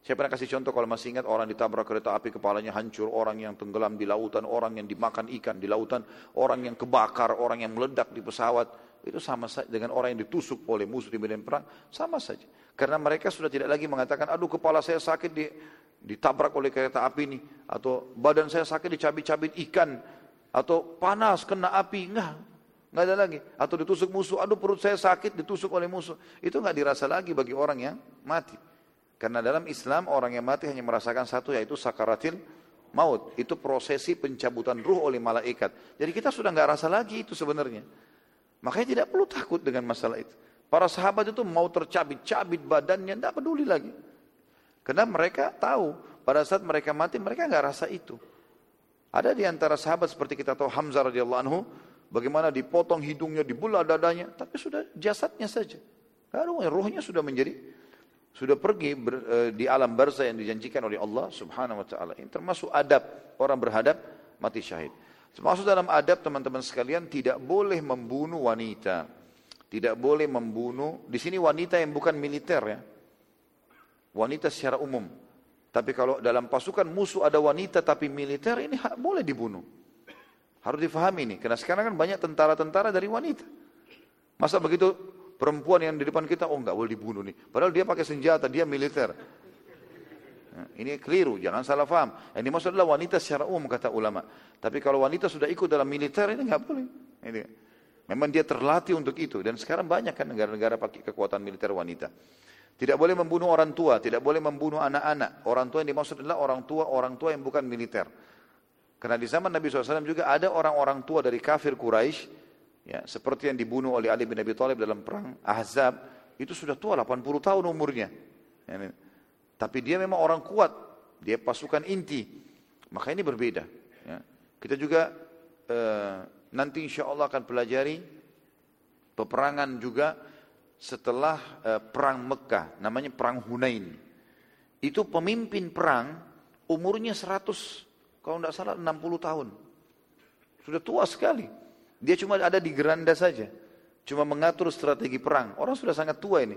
Saya pernah kasih contoh kalau masih ingat orang ditabrak kereta api kepalanya hancur, orang yang tenggelam di lautan, orang yang dimakan ikan di lautan, orang yang kebakar, orang yang meledak di pesawat, itu sama saja dengan orang yang ditusuk oleh musuh di medan perang, sama saja. Karena mereka sudah tidak lagi mengatakan, aduh kepala saya sakit di, ditabrak oleh kereta api ini, atau badan saya sakit dicabit-cabit ikan, atau panas kena api, enggak, enggak ada lagi. Atau ditusuk musuh, aduh perut saya sakit ditusuk oleh musuh. Itu enggak dirasa lagi bagi orang yang mati. Karena dalam Islam orang yang mati hanya merasakan satu yaitu sakaratil maut. Itu prosesi pencabutan ruh oleh malaikat. Jadi kita sudah enggak rasa lagi itu sebenarnya. Makanya tidak perlu takut dengan masalah itu. Para sahabat itu mau tercabit-cabit badannya, tidak peduli lagi. Karena mereka tahu pada saat mereka mati mereka nggak rasa itu. Ada di antara sahabat seperti kita tahu Hamzah radhiyallahu anhu, bagaimana dipotong hidungnya, dibelah dadanya, tapi sudah jasadnya saja. Lalu ruhnya sudah menjadi sudah pergi ber, e, di alam barzah yang dijanjikan oleh Allah Subhanahu wa taala. Ini termasuk adab orang berhadap mati syahid. Termasuk dalam adab teman-teman sekalian tidak boleh membunuh wanita. Tidak boleh membunuh. Di sini wanita yang bukan militer ya. Wanita secara umum. Tapi kalau dalam pasukan musuh ada wanita tapi militer ini boleh dibunuh. Harus difahami ini. Karena sekarang kan banyak tentara-tentara dari wanita. Masa begitu perempuan yang di depan kita, oh enggak boleh dibunuh nih. Padahal dia pakai senjata, dia militer. Nah, ini keliru, jangan salah faham. Yang dimaksud adalah wanita secara umum kata ulama. Tapi kalau wanita sudah ikut dalam militer ini enggak boleh. Ini. Memang dia terlatih untuk itu dan sekarang banyak kan negara-negara pakai kekuatan militer wanita. Tidak boleh membunuh orang tua, tidak boleh membunuh anak-anak. Orang tua yang dimaksud adalah orang tua orang tua yang bukan militer. Karena di zaman Nabi SAW juga ada orang-orang tua dari kafir Quraisy, ya, seperti yang dibunuh oleh Ali bin Abi Thalib dalam perang Ahzab, itu sudah tua 80 tahun umurnya. Ya, tapi dia memang orang kuat, dia pasukan inti. Maka ini berbeda. Ya. Kita juga eh, Nanti insya Allah akan pelajari peperangan juga setelah uh, perang Mekah, namanya perang Hunain. Itu pemimpin perang umurnya 100, kalau tidak salah 60 tahun. Sudah tua sekali. Dia cuma ada di geranda saja. Cuma mengatur strategi perang. Orang sudah sangat tua ini.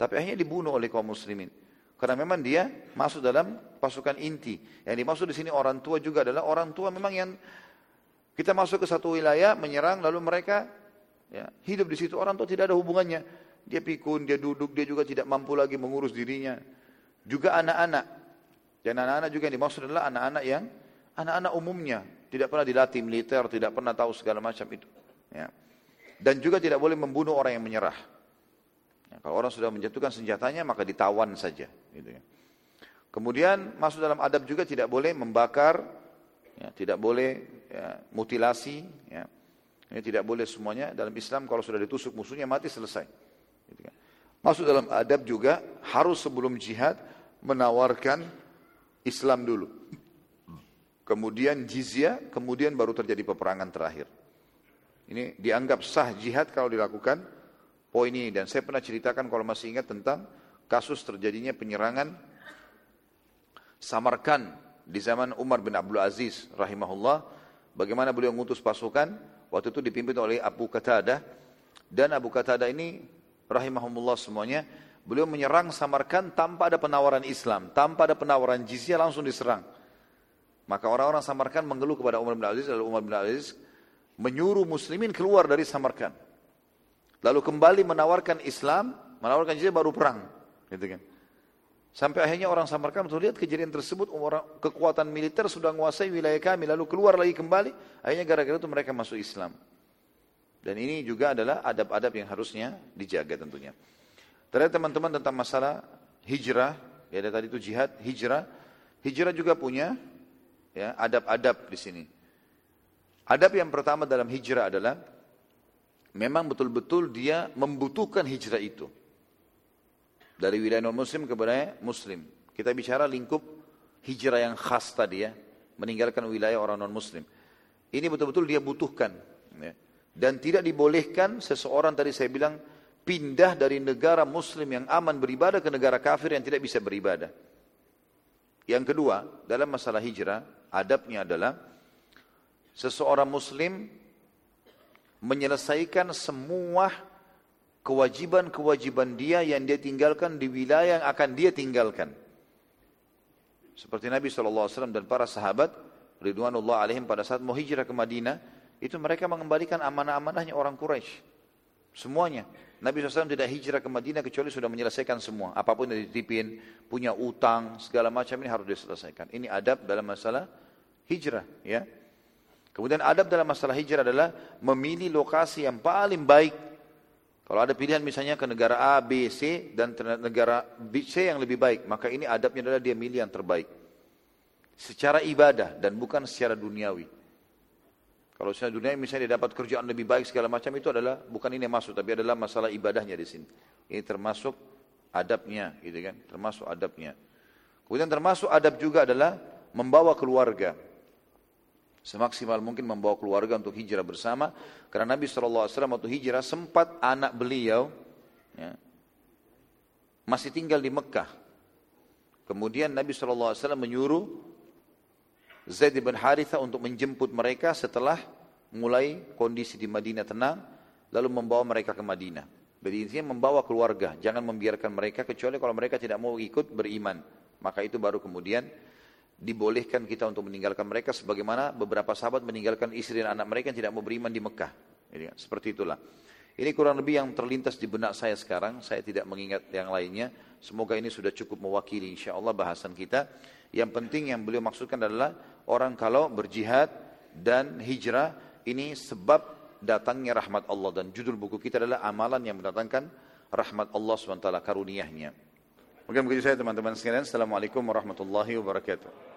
Tapi akhirnya dibunuh oleh kaum muslimin. Karena memang dia masuk dalam pasukan inti. Yang dimaksud di sini orang tua juga adalah orang tua memang yang kita masuk ke satu wilayah, menyerang, lalu mereka ya, hidup di situ. Orang tua tidak ada hubungannya. Dia pikun, dia duduk, dia juga tidak mampu lagi mengurus dirinya. Juga anak-anak. Dan anak-anak juga yang dimaksud adalah anak-anak yang anak-anak umumnya. Tidak pernah dilatih militer, tidak pernah tahu segala macam itu. Ya. Dan juga tidak boleh membunuh orang yang menyerah. Ya, kalau orang sudah menjatuhkan senjatanya, maka ditawan saja. Gitu ya. Kemudian masuk dalam adab juga tidak boleh membakar ya, tidak boleh ya, mutilasi, ya. ini tidak boleh semuanya. Dalam Islam kalau sudah ditusuk musuhnya mati selesai. Gitu kan. Masuk dalam adab juga harus sebelum jihad menawarkan Islam dulu. Kemudian jizya, kemudian baru terjadi peperangan terakhir. Ini dianggap sah jihad kalau dilakukan poin ini. Dan saya pernah ceritakan kalau masih ingat tentang kasus terjadinya penyerangan Samarkan di zaman Umar bin Abdul Aziz rahimahullah. Bagaimana beliau mengutus pasukan, waktu itu dipimpin oleh Abu Qatadah. Dan Abu Qatadah ini rahimahumullah semuanya, beliau menyerang Samarkan tanpa ada penawaran Islam, tanpa ada penawaran jizya langsung diserang. Maka orang-orang Samarkan mengeluh kepada Umar bin Aziz, lalu Umar bin Aziz menyuruh muslimin keluar dari Samarkand. Lalu kembali menawarkan Islam, menawarkan jizya baru perang. Gitu kan. Sampai akhirnya orang Samarkand lihat kejadian tersebut, orang kekuatan militer sudah menguasai wilayah kami, lalu keluar lagi kembali, akhirnya gara-gara itu mereka masuk Islam. Dan ini juga adalah adab-adab yang harusnya dijaga tentunya. Ternyata teman-teman tentang masalah hijrah, ya ada tadi itu jihad, hijrah. Hijrah juga punya ya adab-adab di sini. Adab yang pertama dalam hijrah adalah memang betul-betul dia membutuhkan hijrah itu. Dari wilayah non-muslim kepada muslim. Kita bicara lingkup hijrah yang khas tadi ya. Meninggalkan wilayah orang non-muslim. Ini betul-betul dia butuhkan. Ya. Dan tidak dibolehkan seseorang tadi saya bilang pindah dari negara muslim yang aman beribadah ke negara kafir yang tidak bisa beribadah. Yang kedua, dalam masalah hijrah, adabnya adalah seseorang muslim menyelesaikan semua kewajiban-kewajiban dia yang dia tinggalkan di wilayah yang akan dia tinggalkan. Seperti Nabi SAW dan para sahabat, Ridwanullah alaihim pada saat mau hijrah ke Madinah, itu mereka mengembalikan amanah-amanahnya orang Quraisy. Semuanya. Nabi SAW tidak hijrah ke Madinah kecuali sudah menyelesaikan semua. Apa pun yang dititipin, punya utang, segala macam ini harus diselesaikan. Ini adab dalam masalah hijrah. ya. Kemudian adab dalam masalah hijrah adalah memilih lokasi yang paling baik. Kalau ada pilihan misalnya ke negara A, B, C dan negara B, C yang lebih baik, maka ini adabnya adalah dia milih yang terbaik. Secara ibadah dan bukan secara duniawi. Kalau secara dunia misalnya dia dapat kerjaan lebih baik segala macam itu adalah bukan ini yang masuk tapi adalah masalah ibadahnya di sini. Ini termasuk adabnya gitu kan, termasuk adabnya. Kemudian termasuk adab juga adalah membawa keluarga semaksimal mungkin membawa keluarga untuk hijrah bersama karena Nabi SAW waktu hijrah sempat anak beliau ya, masih tinggal di Mekah kemudian Nabi SAW menyuruh Zaid bin Haritha untuk menjemput mereka setelah mulai kondisi di Madinah tenang lalu membawa mereka ke Madinah jadi intinya membawa keluarga jangan membiarkan mereka kecuali kalau mereka tidak mau ikut beriman maka itu baru kemudian dibolehkan kita untuk meninggalkan mereka sebagaimana beberapa sahabat meninggalkan istri dan anak mereka yang tidak mau beriman di Mekah. Jadi, seperti itulah. Ini kurang lebih yang terlintas di benak saya sekarang. Saya tidak mengingat yang lainnya. Semoga ini sudah cukup mewakili insya Allah bahasan kita. Yang penting yang beliau maksudkan adalah orang kalau berjihad dan hijrah ini sebab datangnya rahmat Allah dan judul buku kita adalah amalan yang mendatangkan rahmat Allah SWT karuniahnya. Mungkin begitu saya teman-teman sekalian. Assalamualaikum warahmatullahi wabarakatuh.